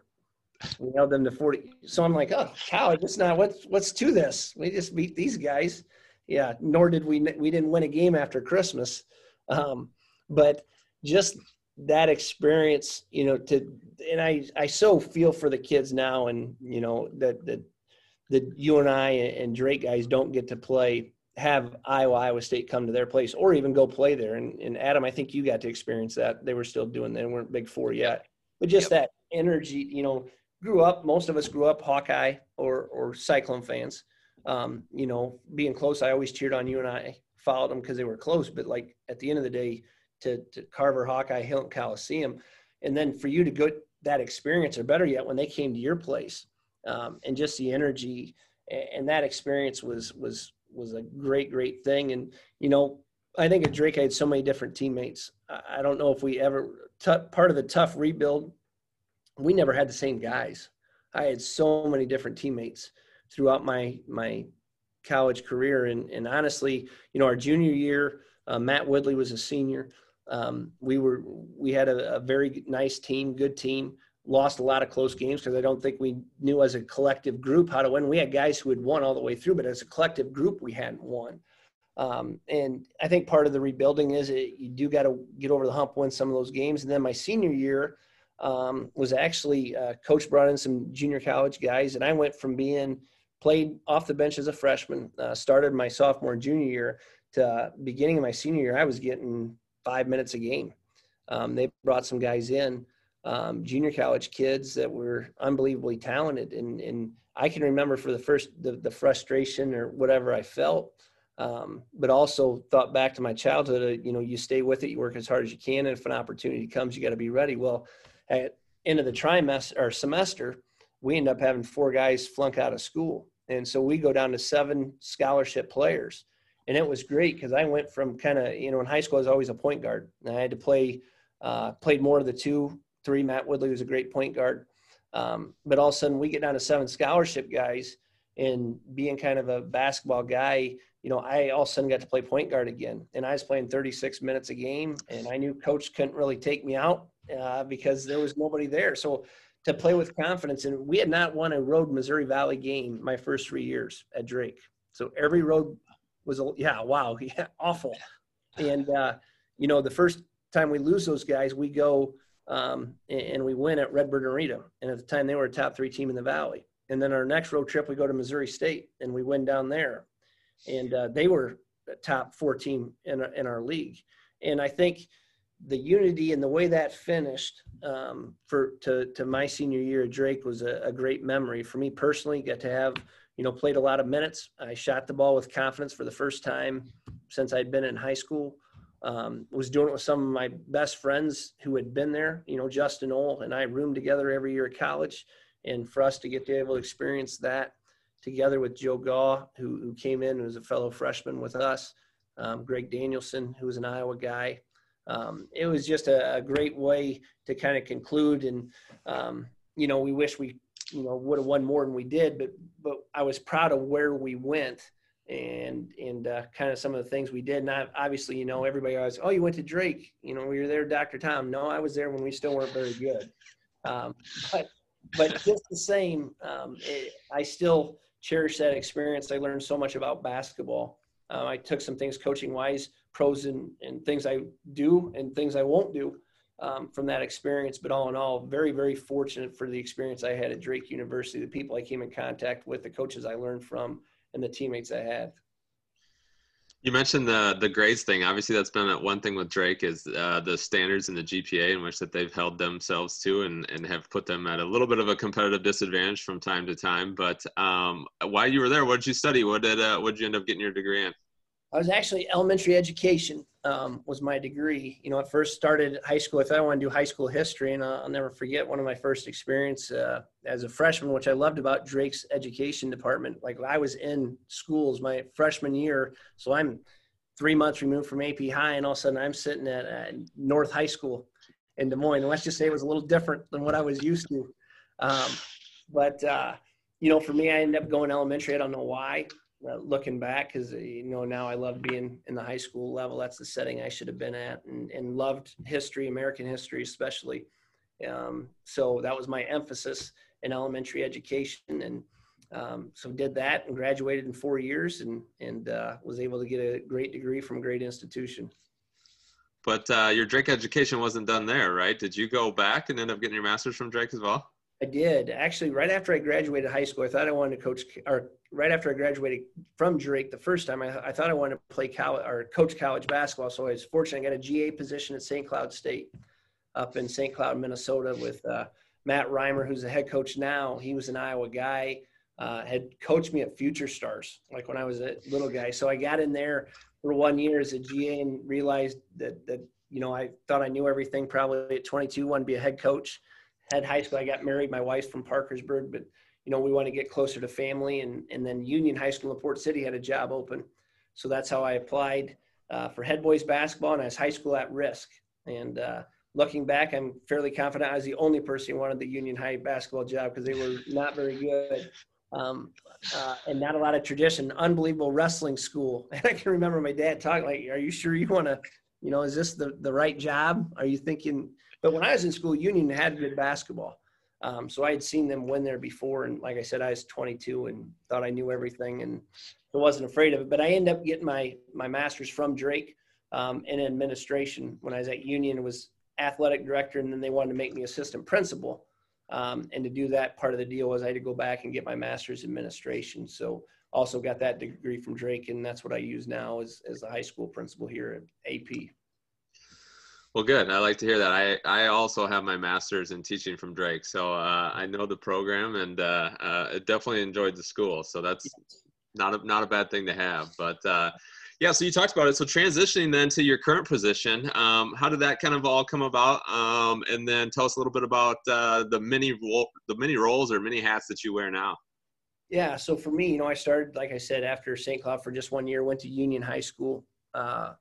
We held them to 40. So I'm like, oh, cow, it's not what's what's to this. We just beat these guys. Yeah, nor did we we didn't win a game after Christmas. Um, but just that experience, you know, to and I I so feel for the kids now, and you know that that that you and I and Drake guys don't get to play have Iowa Iowa State come to their place or even go play there. And, and Adam, I think you got to experience that. They were still doing they weren't Big Four yet, but just yep. that energy, you know, grew up. Most of us grew up Hawkeye or or Cyclone fans. Um, you know, being close, I always cheered on you and I followed them because they were close. But like at the end of the day, to, to Carver, Hawkeye, Hilton Coliseum, and then for you to go that experience, or better yet, when they came to your place, um, and just the energy and that experience was was was a great great thing. And you know, I think at Drake I had so many different teammates. I don't know if we ever t- part of the tough rebuild. We never had the same guys. I had so many different teammates throughout my my college career, and and honestly, you know, our junior year, uh, Matt Woodley was a senior. Um, we were we had a, a, very nice team, good team. Lost a lot of close games because I don't think we knew as a collective group how to win. We had guys who had won all the way through, but as a collective group, we hadn't won. Um, and I think part of the rebuilding is it, you do got to get over the hump, win some of those games. And then my senior year um, was actually uh, coach brought in some junior college guys, and I went from being played off the bench as a freshman, uh, started my sophomore junior year to uh, beginning of my senior year. I was getting five minutes a game. Um, they brought some guys in, um, junior college kids that were unbelievably talented, and and I can remember for the first the, the frustration or whatever I felt, um, but also thought back to my childhood. Uh, you know, you stay with it, you work as hard as you can, and if an opportunity comes, you got to be ready. Well, at end of the trimester or semester, we end up having four guys flunk out of school, and so we go down to seven scholarship players and it was great because I went from kind of you know in high school I was always a point guard and I had to play uh, played more of the two three. Matt Woodley was a great point guard, um, but all of a sudden we get down to seven scholarship guys and being kind of a basketball guy. You know, I all of a sudden got to play point guard again, and I was playing 36 minutes a game, and I knew coach couldn't really take me out uh, because there was nobody there. So to play with confidence, and we had not won a road Missouri Valley game my first three years at Drake. So every road was a yeah wow yeah awful. And uh, you know the first time we lose those guys we go um, and we win at redbird arena. And at the time they were a top three team in the valley. And then our next road trip we go to missouri state and we win down there. And uh, they were a top four team in, in our league. And i think the unity and the way that finished um, for to, to my senior year at drake was a, a great memory for me personally. Got to have you know, played a lot of minutes. I shot the ball with confidence for the first time since I'd been in high school. Um, was doing it with some of my best friends who had been there. You know, Justin Ole and I roomed together every year at college, and for us to get to be able to experience that together with Joe Gaw, who, who came in, was a fellow freshman with us, um, Greg Danielson, who was an Iowa guy. Um, it was just a, a, great way to kind of conclude. And, um, you know, we wish we you know would have won more than we did but but i was proud of where we went and and uh, kind of some of the things we did. And I, obviously you know everybody always oh you went to drake. You know we were there dr tom. No i was there when we still weren't very good. Um, but but just the same um, it, i still cherish that experience. I learned so much about basketball. Uh, i took some things coaching wise pros and, and things i do and things i won't do um, from that experience. But all in all, very, very fortunate for the experience I had at Drake University, the people I came in contact with, the coaches I learned from, and the teammates I had. You mentioned the the grades thing. Obviously, that's been one thing with Drake is uh, the standards and the GPA in which that they've held themselves to and, and have put them at a little bit of a competitive disadvantage from time to time. But um, while you were there, what did you study? What did uh, what did you end up getting your degree in? I was actually elementary education um, was my degree. You know, I first started high school. I thought I wanted to do high school history, and I'll, I'll never forget one of my first experience uh, as a freshman, which I loved about Drake's education department. Like I was in schools my freshman year, so I'm three months removed from AP High, and all of a sudden I'm sitting at, at North High School, in Des Moines. And let's just say it was a little different than what I was used to. Um, but uh, you know, for me, I ended up going elementary. I don't know why. Uh, looking back, because uh, you know now I love being in the high school level. That's the setting I should have been at, and, and loved history, American history especially. Um, so that was my emphasis in elementary education, and um, so did that and graduated in four years, and and uh, was able to get a great degree from a great institution. But uh, your Drake education wasn't done there, right? Did you go back and end up getting your master's from Drake as well? I did actually. Right after I graduated high school, I thought I wanted to coach. Or right after I graduated from Drake the first time, I, I thought I wanted to play college or coach college basketball. So I was fortunate. I got a GA position at St. Cloud State, up in St. Cloud, Minnesota, with uh, Matt Reimer, who's the head coach now. He was an Iowa guy. Uh, had coached me at Future Stars, like when I was a little guy. So I got in there for one year as a GA and realized that that you know I thought I knew everything. Probably at 22, wanted to be a head coach had high school. I got married. My wife's from Parkersburg, but you know, we want to get closer to family. And, and then Union High School in Port City had a job open. So that's how I applied uh, for head boys basketball and I was high school at risk. And uh, looking back, I'm fairly confident I was the only person who wanted the Union High basketball job because they were not very good. Um, uh, and not a lot of tradition, unbelievable wrestling school. And I can remember my dad talking like, are you sure you want to, you know, is this the, the right job? Are you thinking, but when I was in school, Union had good basketball. Um, so I had seen them win there before. And like I said, I was 22 and thought I knew everything and I wasn't afraid of it. But I ended up getting my, my master's from Drake um, in administration when I was at Union. was athletic director, and then they wanted to make me assistant principal. Um, and to do that, part of the deal was I had to go back and get my master's administration. So also got that degree from Drake, and that's what I use now as, as the high school principal here at AP. Well, good. I like to hear that. I, I also have my master's in teaching from Drake, so uh, I know the program and uh, uh, definitely enjoyed the school. So that's not a, not a bad thing to have. But uh, yeah, so you talked about it. So transitioning then to your current position, um, how did that kind of all come about? Um, and then tell us a little bit about uh, the many the many roles or many hats that you wear now. Yeah, so for me, you know, I started like I said after St. Cloud for just one year. Went to Union High School. Uh,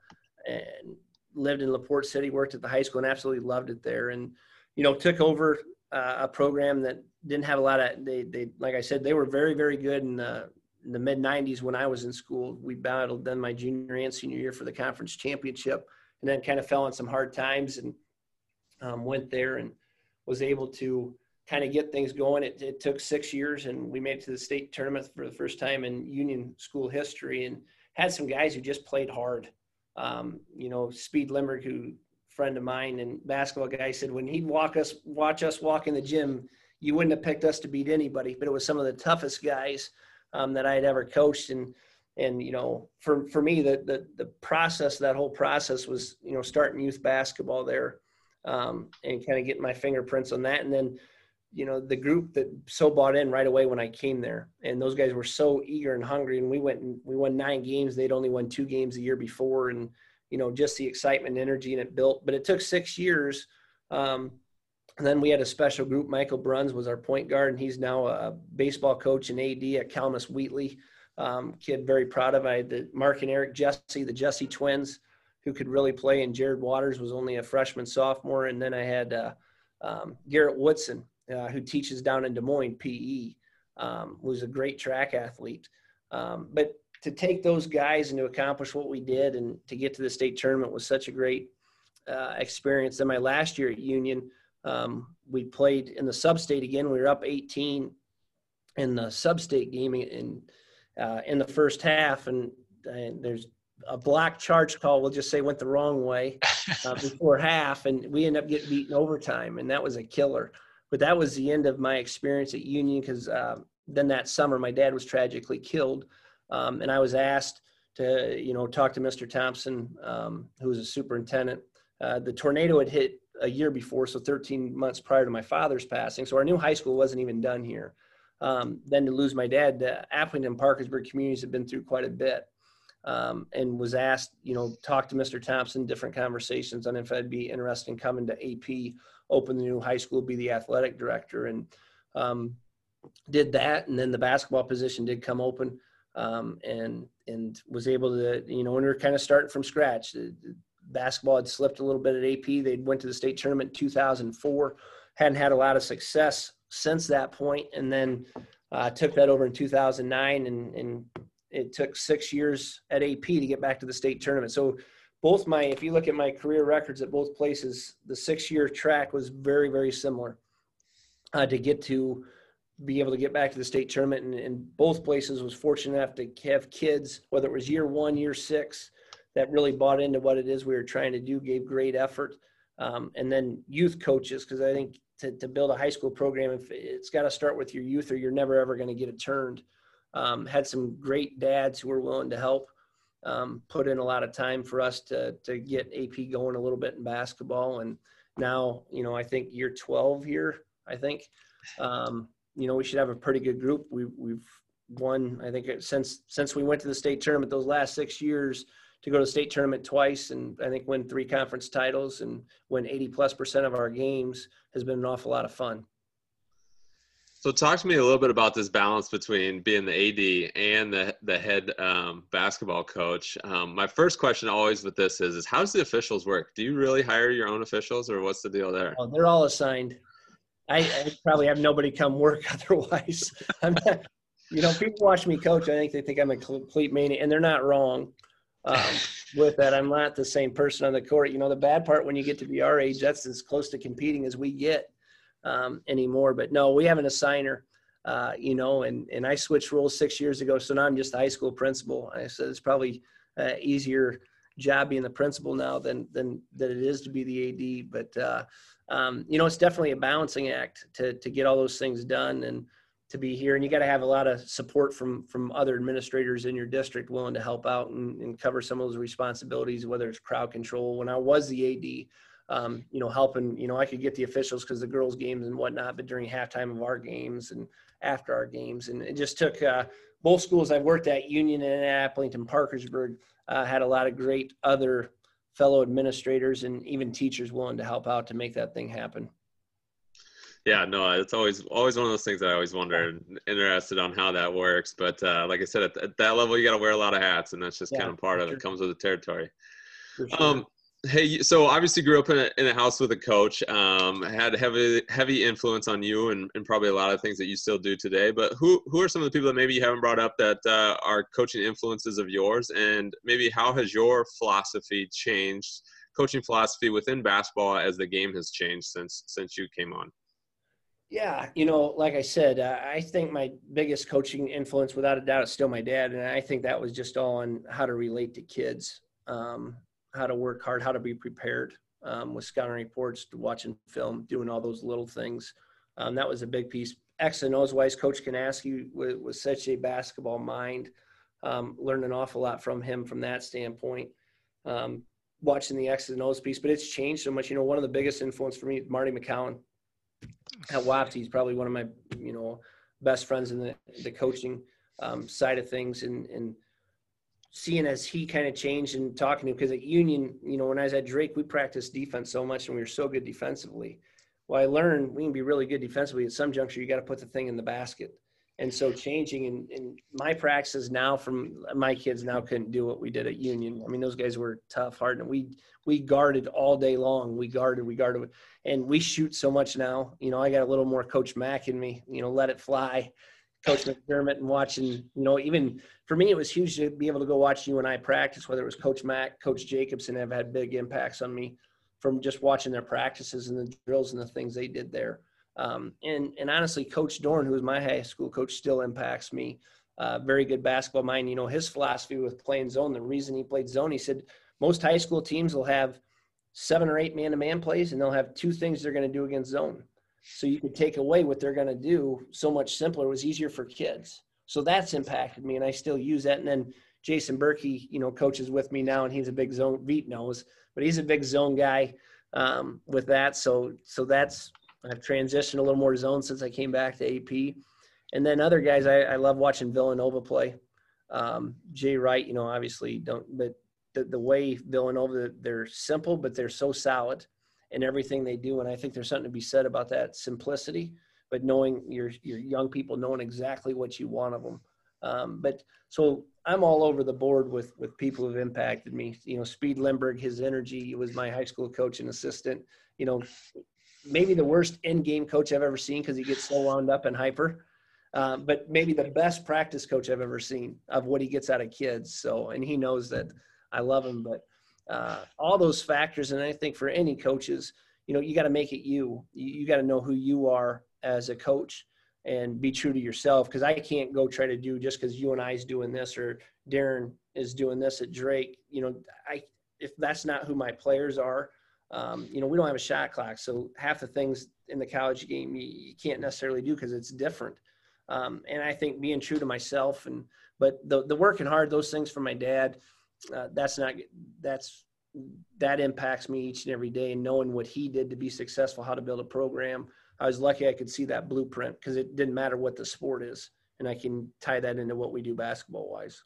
and lived in LaPorte City, worked at the high school, and absolutely loved it there. And you know, took over uh, a program that didn't have a lot of. They, they, like I said, they were very, very good in the, in the mid '90s when I was in school. We battled then my junior and senior year for the conference championship, and then kind of fell on some hard times and um, went there and was able to kind of get things going. It, it, took six years, and we made it to the state tournament for the first time in Union school history, and had some guys who just played hard um, you know, Speed Limerick, who friend of mine and basketball guy said when he'd walk us, watch us walk in the gym, you wouldn't have picked us to beat anybody, but it was some of the toughest guys um, that I had ever coached. And, and, you know, for, for me, the, the, the process, that whole process was, you know, starting youth basketball there um, and kind of getting my fingerprints on that. And then, you know the group that so bought in right away when I came there, and those guys were so eager and hungry. And we went and we won nine games. They'd only won two games a year before, and you know just the excitement and energy and it built. But it took six years. Um, and then we had a special group. Michael Bruns was our point guard, and he's now a baseball coach and AD at Calamus-Wheatland. Um, kid, very proud of. I had the Mark and Eric Jesse, the Jesse twins, who could really play, and Jared Waters was only a freshman sophomore, and then I had uh, um, Garrett Woodson, uh, who teaches down in Des Moines PE, um, was a great track athlete. Um, but to take those guys and to accomplish what we did and to get to the state tournament was such a great uh, experience. Then my last year at Union, um, we played in the sub-state again. We were up 18 in the sub-state game in uh, in the first half, and, and, there's a black charge call. We'll just say went the wrong way uh, before half, and we ended up getting beaten overtime, and that was a killer but that was the end of my experience at Union because uh, then that summer my dad was tragically killed, um, and I was asked to you know talk to Mr. Thompson, um, who was a superintendent. Uh, the tornado had hit a year before, so 13 months prior to my father's passing. So our new high school wasn't even done here. Um, then to lose my dad, the Aplington Parkersburg communities have been through quite a bit. Um, and was asked, you know, talk to Mr. Thompson, different conversations on if I'd be interested in coming to AP open the new high school, be the athletic director, and um, did that. And then the basketball position did come open, um, and and was able to, you know, when we were kind of starting from scratch. Basketball had slipped a little bit at AP. They went to the state tournament in 2004, hadn't had a lot of success since that point, and then uh, took that over in 2009, and, and it took six years at AP to get back to the state tournament. So both my, if you look at my career records at both places, the six-year track was very, very similar uh, to get to be able to get back to the state tournament. And, and both places was fortunate enough to have kids, whether it was year one, year six, that really bought into what it is we were trying to do, gave great effort. Um, and then youth coaches, because I think to, to build a high school program, if it's got to start with your youth or you're never ever going to get it turned. Um, had some great dads who were willing to help. Um, put in a lot of time for us to to get AP going a little bit in basketball, and now you know I think year 12 here. I think um, you know we should have a pretty good group. We we've won I think since since we went to the state tournament those last six years to go to the state tournament twice and I think win three conference titles and win 80 plus percent of our games has been an awful lot of fun. So talk to me a little bit about this balance between being the AD and the the head um, basketball coach. Um, my first question always with this is, is how does the officials work? Do you really hire your own officials, or what's the deal there? Oh, they're all assigned. I, I, probably have nobody come work otherwise. I'm not, you know, people watch me coach. I think they think I'm a complete maniac, and they're not wrong. Um, with that, I'm not the same person on the court. You know, the bad part when you get to be our age, that's as close to competing as we get um, anymore. But no, we have an assigner, uh, you know, and, and I switched roles six years ago. So now I'm just a high school principal. I said it's probably uh, easier job being the principal now than, than, than it is to be the AD. But, uh, um, you know, it's definitely a balancing act to, to get all those things done and to be here. And you got to have a lot of support from, from other administrators in your district willing to help out and, and cover some of those responsibilities, whether it's crowd control. When I was the AD, um, you know, helping, you know, I could get the officials because the girls' games and whatnot, but during halftime of our games and after our games. And it just took uh, both schools I've worked at, Union and Aplington, Parkersburg, uh, had a lot of great other fellow administrators and even teachers willing to help out to make that thing happen. Yeah, no, it's always always one of those things I always wonder, and interested on how that works. But uh, like I said, at, at that level, you got to wear a lot of hats, and that's just yeah, kind of part of sure. it. Comes with the territory. Sure. Um, Hey, so obviously grew up in a, in a house with a coach. Um, had heavy heavy influence on you, and, and probably a lot of things that you still do today. But who who are some of the people that maybe you haven't brought up that uh, are coaching influences of yours, and maybe how has your philosophy changed, coaching philosophy within basketball as the game has changed since since you came on? Yeah, you know, like I said, uh, I think my biggest coaching influence, without a doubt, is still my dad, and I think that was just all on how to relate to kids. Um, how to work hard, how to be prepared um, with scouting reports, watching film, doing all those little things. Um, that was a big piece. X and O's wise, Coach Kanaskie was, was such a basketball mind. Um, learned an awful lot from him from that standpoint. Um, watching the X and O's piece, but it's changed so much. You know, one of the biggest influence for me, Marty McCowan at Wapsie, he's probably one of my you know best friends in the the coaching um, side of things, and and seeing as he kind of changed and talking to him because at Union, you know, when I was at Drake, we practiced defense so much and we were so good defensively. Well, I learned we can be really good defensively. At some juncture, you got to put the thing in the basket. And so changing and, my practices now from my kids now couldn't do what we did at Union. I mean, those guys were tough, hard, and we we guarded all day long. We guarded, we guarded, and we shoot so much now. You know, I got a little more Coach Mack in me. You know, let it fly. Coach McDermott and watching, you know, even for me, it was huge to be able to go watch you and I practice, whether it was Coach Mack, Coach Jacobson have had big impacts on me from just watching their practices and the drills and the things they did there. Um, and, and honestly, Coach Dorn, who was my high school coach, still impacts me. Uh, very good basketball mind. You know, his philosophy with playing zone, the reason he played zone, he said most high school teams will have seven or eight man to man plays and they'll have two things they're going to do against zone. So you could take away what they're going to do so much simpler. It was easier for kids. So that's impacted me, and I still use that. And then Jason Berkey, you know, coaches with me now, and he's a big zone. Veet knows, but he's a big zone guy um, with that. So so that's I've transitioned a little more zone since I came back to AP. And then other guys, I, I love watching Villanova play. Um, Jay Wright, you know, obviously don't, but the, the way Villanova, they're simple, but they're so solid in everything they do. And I think there's something to be said about that simplicity, but knowing your your young people knowing exactly what you want of them. Um, but so I'm all over the board with with people who've impacted me. You know, Speed Lindberg, his energy he was my high school coach and assistant. You know, maybe the worst end game coach I've ever seen because he gets so wound up and hyper. Um, but maybe the best practice coach I've ever seen of what he gets out of kids. So, and he knows that I love him. But uh, all those factors, and I think for any coaches, you know, you got to make it you. You, you got to know who you are as a coach and be true to yourself. Because I can't go try to do just because you and is doing this or Darren is doing this at Drake. You know, I if that's not who my players are, um, you know, we don't have a shot clock, so half the things in the college game you, you can't necessarily do because it's different. Um, and I think being true to myself and but the the working hard, those things from my dad, uh, that's not that's that impacts me each and every day. And knowing what he did to be successful, how to build a program, I was lucky I could see that blueprint because it didn't matter what the sport is, and I can tie that into what we do basketball wise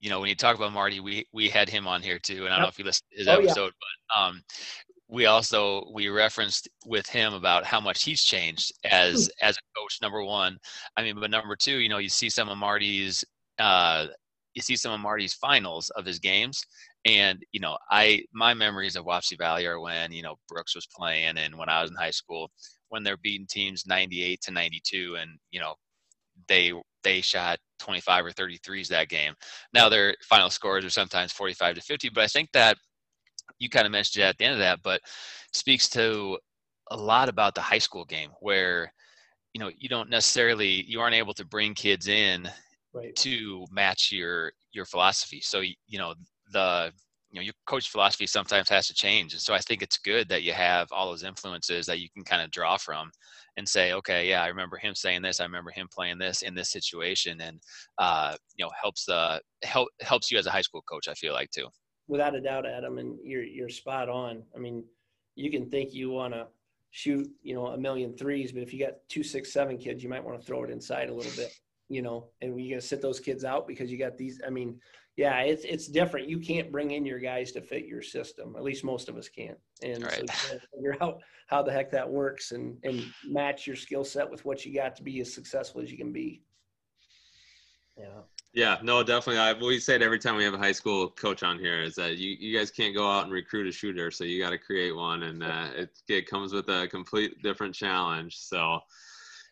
you know, when you talk about Marty, we we had him on here too, and I don't know if you listened to his oh, episode, yeah. but um, we also we referenced with him about how much he's changed as hmm. as a coach. Number one, I mean, but number two, you know, you see some of Marty's uh, you see some of Marty's finals of his games, and you know, I my memories of Wapsie Valley are when you know Brooks was playing, and when I was in high school, when they're beating teams 98 to 92, and you know, they they shot 25 or 33s that game. Now their final scores are sometimes 45 to 50, but I think that you kind of mentioned it at the end of that, but speaks to a lot about the high school game where you know you don't necessarily you aren't able to bring kids in right. to match your your philosophy. So you know the you know your coach philosophy sometimes has to change, and so I think it's good that you have all those influences that you can kind of draw from and say, okay, yeah, I remember him saying this. I remember him playing this in this situation, and uh, you know, helps the help helps you as a high school coach. I feel like too. Without a doubt, Adam, and you're you're spot on. I mean, you can think you want to shoot, you know, a million threes, but if you got two, six, seven kids, you might want to throw it inside a little bit, you know, and you're gonna sit those kids out because you got these. I mean, yeah, it's it's different. You can't bring in your guys to fit your system. At least most of us can't. And right. so figure out how the heck that works and and match your skill set with what you got to be as successful as you can be. Yeah. Yeah, no, definitely. I we say it every time we have a high school coach on here is that you, you guys can't go out and recruit a shooter, so you got to create one, and uh, it it comes with a complete different challenge. So,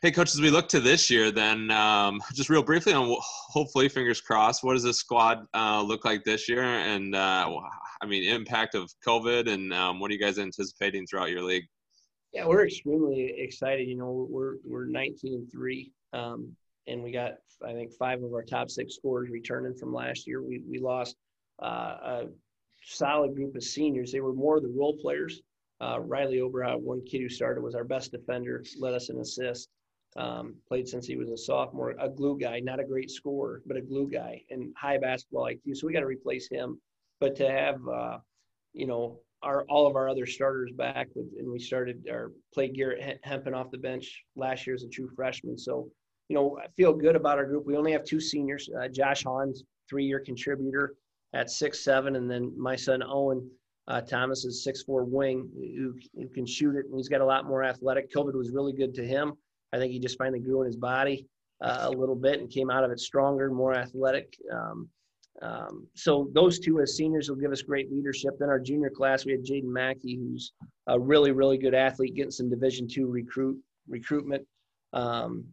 Hey, coach, as we look to this year, then um, just real briefly on hopefully, fingers crossed, what does this squad uh, look like this year? And uh, I mean, impact of COVID, and um, what are you guys anticipating throughout your league? Yeah, we're extremely excited. You know, we're we're 19 and three, um, and we got I think five of our top six scorers returning from last year. We we lost uh, a solid group of seniors. They were more the role players. Uh, Riley Oberhaut, one kid who started, was our best defender, led us in assists. Um, played since he was a sophomore, a glue guy, not a great scorer, but a glue guy and high basketball IQ. So we got to replace him. But to have, uh, you know, our all of our other starters back, with, and we started or played Garrett Hempen off the bench last year as a true freshman. So, you know, I feel good about our group. We only have two seniors. Uh, Josh Hans, three-year contributor at six seven, and then my son Owen uh, Thomas is six four wing who, who can shoot it, and he's got a lot more athletic. COVID was really good to him I think he just finally grew in his body uh, a little bit and came out of it stronger, more athletic. Um, um, so those two as seniors will give us great leadership. Then our junior class, we had Jaden Mackey, who's a really, really good athlete, getting some Division two recruit recruitment. Um,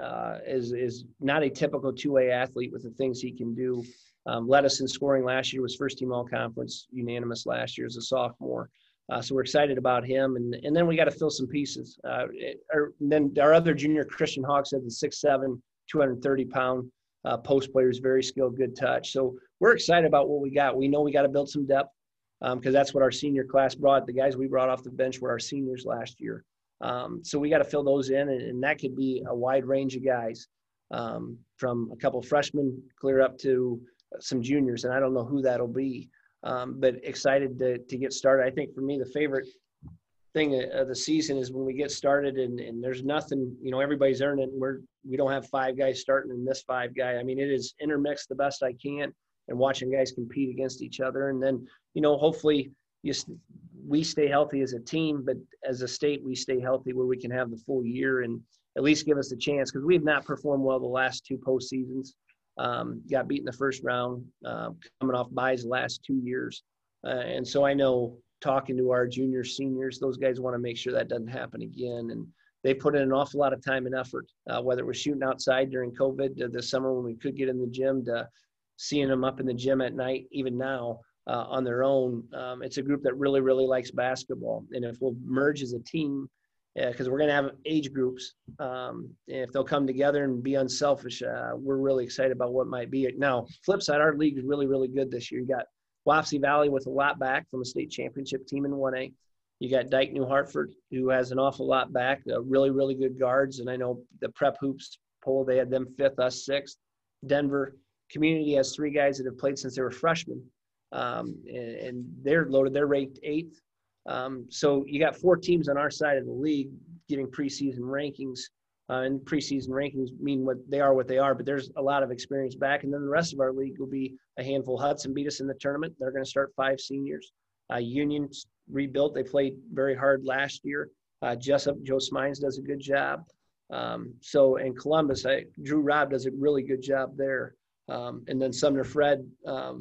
uh, is is not a typical two way athlete with the things he can do. Um, led us in scoring last year. Was first team all conference unanimous last year as a sophomore. Uh, so we're excited about him, and and then we got to fill some pieces. Uh, our, then our other junior Christian Hawks had the six seven, 230 pound uh, post player is very skilled, good touch. So we're excited about what we got. We know we got to build some depth because um, that's what our senior class brought. The guys we brought off the bench were our seniors last year. Um, so we got to fill those in, and, and, that could be a wide range of guys um, from a couple freshmen clear up to some juniors, and I don't know who that'll be um, but excited to, to get started. I think for me, the favorite thing of the season is when we get started and, and there's nothing, you know, everybody's earning. We're, we don't have five guys starting and this five guy. I mean, it is intermixed the best I can and watching guys compete against each other. And then, you know, hopefully you, we stay healthy as a team, but as a state, we stay healthy where we can have the full year and, at least give us a chance because we have not performed well the last two postseasons. Um, got beat in the first round, uh, coming off buys last two years, uh, and so I know talking to our juniors, seniors, those guys want to make sure that doesn't happen again. And they put in an awful lot of time and effort, uh, whether it was shooting outside during COVID the summer when we could get in the gym to seeing them up in the gym at night, even now uh, on their own. Um, it's a group that really, really likes basketball. And if we'll merge as a team, because we're going to have age groups, um, if they'll come together and be unselfish, uh, we're really excited about what might be. Now, flip side, our league is really, really good this year. You got Wapsie Valley with a lot back from a state championship team in 1A. You got Dike-New Hartford, who has an awful lot back, uh, really, really good guards. And I know the prep hoops poll, they had them fifth, us sixth. Denver Community has three guys that have played since they were freshmen, um, and, and, they're loaded. They're ranked eighth. Um, so you got four teams on our side of the league getting preseason rankings. Uh, and preseason rankings mean what they are, what they are. But there's a lot of experience back, and then the rest of our league will be a handful. Of Hudson beat us in the tournament. They're going to start five seniors. Uh, Union's rebuilt. They played very hard last year. Uh, Jesup, Joe Smines does a good job. Um, so in Columbus, I, Drew Robb does a really good job there. Um, and then Sumner Fred um,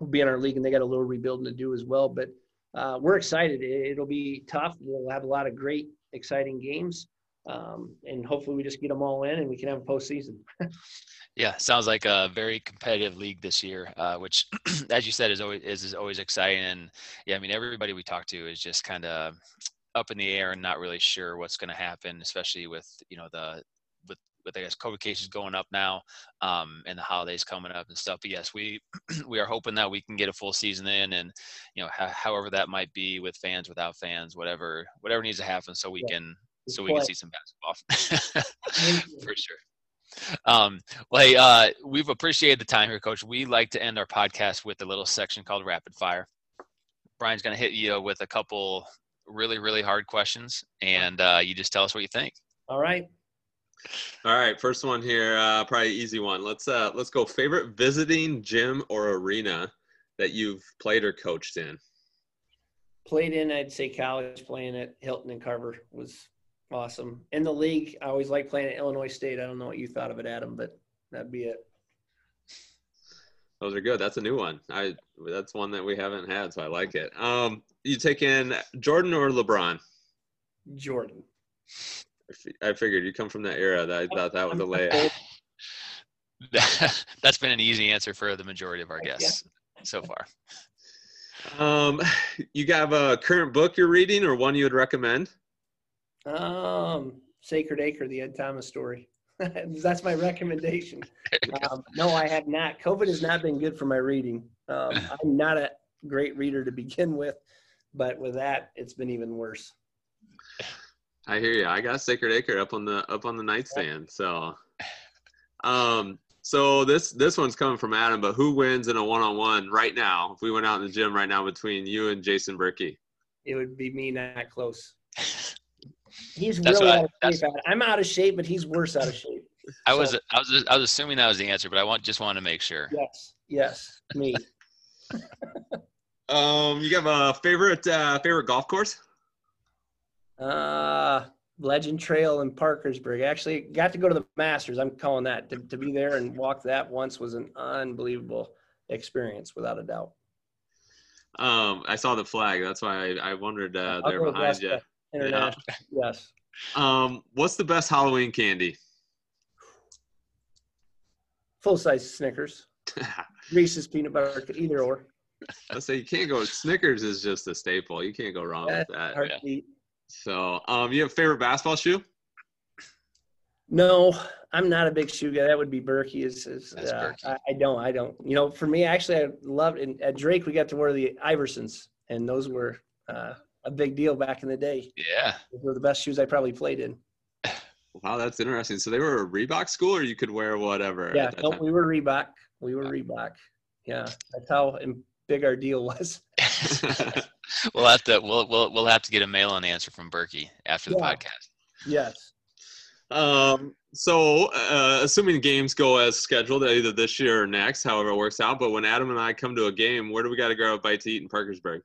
will be in our league, and they got a little rebuilding to do as well. But uh, we're excited. It, will be tough. We'll have a lot of great, exciting games. Um, and hopefully we just get them all in and we can have a postseason. yeah, sounds like a very competitive league this year, uh, which, as you said, is always is, is always exciting. And yeah, I mean everybody we talk to is just kind of up in the air and not really sure what's going to happen, especially with you know the with with I guess COVID cases going up now, um, and the holidays coming up and stuff. But yes, we we are hoping that we can get a full season in, and you know, however that might be with fans, without fans, whatever whatever needs to happen, so we yeah. can so we can see some basketball for sure. Um, well, hey, uh, we've appreciated the time here, Coach. We like to end our podcast with a little section called Rapid Fire. Brian's going to hit you with a couple really, really hard questions, and uh, you just tell us what you think. All right. All right, first one here, uh, probably easy one. Let's uh, let's go. Favorite visiting gym or arena that you've played or coached in? Played in, I'd say college. Playing at Hilton and Carver was awesome. In the league, I always like playing at Illinois State. I don't know what you thought of it, Adam, but that'd be it. Those are good. That's a new one. I that's one that we haven't had, so I like it. Um, you take in Jordan or LeBron? Jordan. I figured you come from that era. That I thought that was a layup. That's been an easy answer for the majority of our guests yeah. so far. Um, you have a current book you're reading, or one you would recommend? Um, Sacred Acre, the Ed Thomas story. That's my recommendation. Um, no, I have not. COVID has not been good for my reading. Um, I'm not a great reader to begin with, but with that, it's been even worse. I hear you. I got Sacred Acre up on the up on the nightstand. So, um, so this this one's coming from Adam. But who wins in a one on one right now? If we went out in the gym right now between you and Jason Berkey, it would be me, not close. He's that's really out I, of shape. I'm out of shape, but he's worse out of shape. I so, was I was I was assuming that was the answer, but I want just wanted to make sure. Yes, yes, me. um, you have a favorite uh, favorite golf course? Uh, Legend Trail in Parkersburg. Actually, got to go to the Masters. I'm calling that. To, to be there and walk that once was an unbelievable experience, without a doubt. Um, I saw the flag. That's why I, I wondered uh, there behind you. International. Yeah. Yes. Um, what's the best Halloween candy? Full size Snickers. Reese's peanut butter, either or. I say you can't go. Snickers is just a staple. You can't go wrong That's with that. Heartbeat. So, um, you have a favorite basketball shoe? No, I'm not a big shoe guy. That would be Berkey. Is, is uh, I, I, don't. I don't. You know, for me, actually, I loved. And at Drake, we got to wear the Iversons, and those were uh, a big deal back in the day. Yeah, those were the best shoes I probably played in. Wow, that's interesting. So they were a Reebok school, or you could wear whatever. Yeah, no, we were Reebok. We were Reebok. Yeah, that's how big our deal was. we'll have to we'll we'll we'll have to get a mail on answer from Berkey after the yeah. podcast. Yes. Um. So, uh, assuming games go as scheduled, either this year or next, however it works out. But when Adam and I come to a game, where do we got to grab a bite to eat in Parkersburg?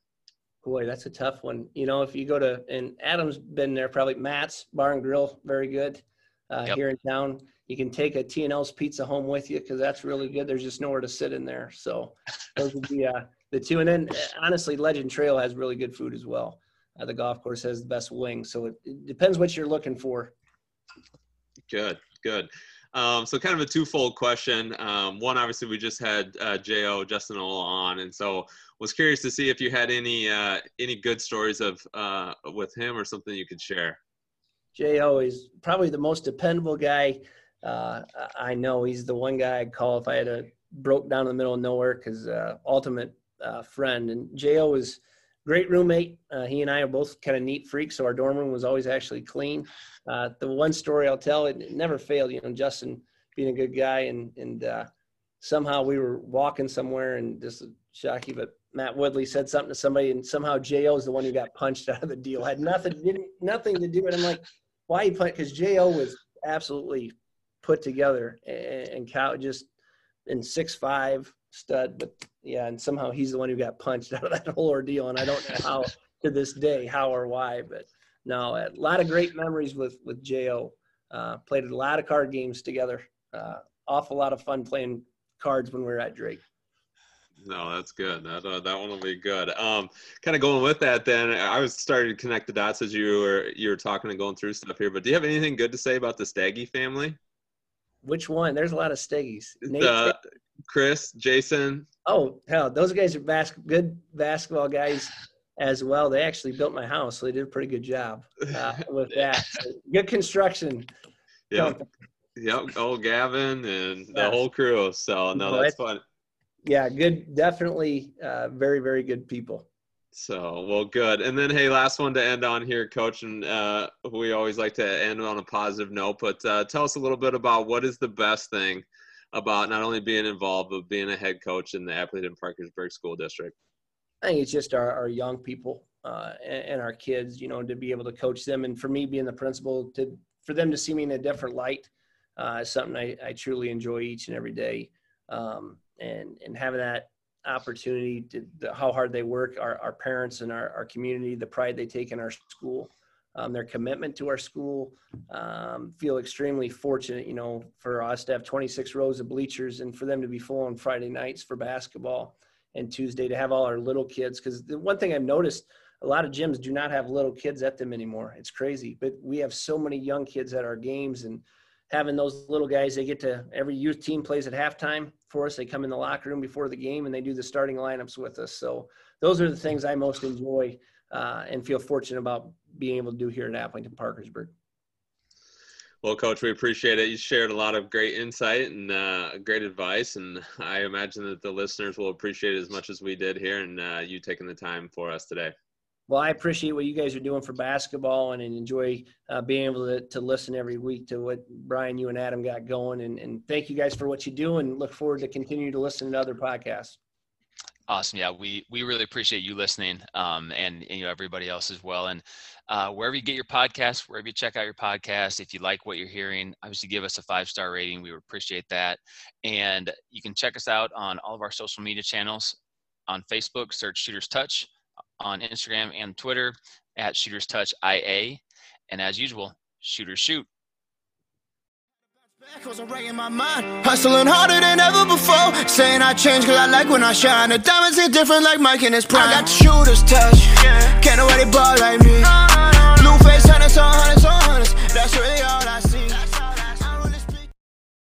Boy, that's a tough one. You know, if you go to and Adam's been there, probably Matt's Bar and Grill, very good. uh, yep. here in town. You can take a T&L's pizza home with you because that's really good. There's just nowhere to sit in there. So those would be uh, the two. And then honestly, Legend Trail has really good food as well. Uh, the golf course has the best wings. So it, it depends what you're looking for. Good, good. Um, so kind of a twofold question. Um, one, obviously, we just had uh, Jo Justin Ola on, and so was curious to see if you had any uh, any good stories of uh, with him or something you could share. Jo is probably the most dependable guy uh, I know. He's the one guy I'd call if I had a broke down in the middle of nowhere because uh, ultimate uh, friend. And Jo was great roommate. Uh, he and I are both kind of neat freaks, so our dorm room was always actually clean. Uh, the one story I'll tell, it, it, never failed. You know, Justin being a good guy, and and uh, somehow we were walking somewhere, and just shock you, but Matt Woodley said something to somebody, and somehow Jo is the one who got punched out of the deal. Had nothing, didn't nothing to do with it. I'm like, why he punched? Because Jo was absolutely put together, and, and Cal just in six five stud, but yeah, and somehow he's the one who got punched out of that whole ordeal, and I don't know how to this day how or why, but no, a lot of great memories with with Jo. Uh, played a lot of card games together. Uh, awful lot of fun playing cards when we were at Drake. No, that's good. That uh, that one will be good. Um, kind of going with that, then I was starting to connect the dots as you were you were talking and going through stuff here. But do you have anything good to say about the Staggy family? Which one? There's a lot of Staggies. The, Chris, Jason. Oh hell, those guys are bas- good basketball guys as well. They actually built my house, so they did a pretty good job uh, with that. So good construction. Yeah. Yep. Oh, Gavin and the whole crew. So no, that's fun. Yeah, good. Definitely, uh, very, very good people. So well, good. And then, hey, last one to end on here, Coach. And uh, we always like to end on a positive note. But uh, tell us a little bit about what is the best thing about not only being involved but being a head coach in the Aplington Parkersburg School District. I think it's just our, our young people uh, and, and, our kids, you know, to be able to coach them. And for me, being the principal, to for them to see me in a different light uh, is something I, I truly enjoy each and every day. Um, and and having that opportunity to the, how hard they work, our, our parents and our, our community, the pride they take in our school, um, their commitment to our school. Um, feel extremely fortunate, you know, for us to have 26 rows of bleachers and for them to be full on Friday nights for basketball and Tuesday to have all our little kids. Because the one thing I've noticed, a lot of gyms do not have little kids at them anymore. It's crazy, but we have so many young kids at our games and having those little guys, they get to every youth team plays at halftime for us. They come in the locker room before the game and they do the starting lineups with us. So those are the things I most enjoy uh, and feel fortunate about being able to do here at Aplington Parkersburg. Well, Coach, we appreciate it. You shared a lot of great insight and uh, great advice, and I imagine that the listeners will appreciate it as much as we did here, and uh, you taking the time for us today. Well, I appreciate what you guys are doing for basketball, and, and enjoy uh, being able to, to listen every week to what Brian, you and Adam got going. And, and thank you guys for what you do, and look forward to continue to listen to other podcasts. Awesome. Yeah, we we really appreciate you listening, um, and, and, you know everybody else as well. And uh, wherever you get your podcast, wherever you check out your podcast, if you like what you're hearing, obviously give us a five star rating. We would appreciate that. And you can check us out on all of our social media channels. On Facebook, search Shooters Touch. On Instagram and Twitter, at Shooters Touch IA. And as usual, shooters shoot. Echoes are right my mind, hustling harder than ever before. Saying I change cause I like when I shine. The diamonds hit different like Mike in his prime. I got the shooter's touch, can't nobody ball like me. No, no, Blue face, hunters on hunters on hunters, that's really all I see.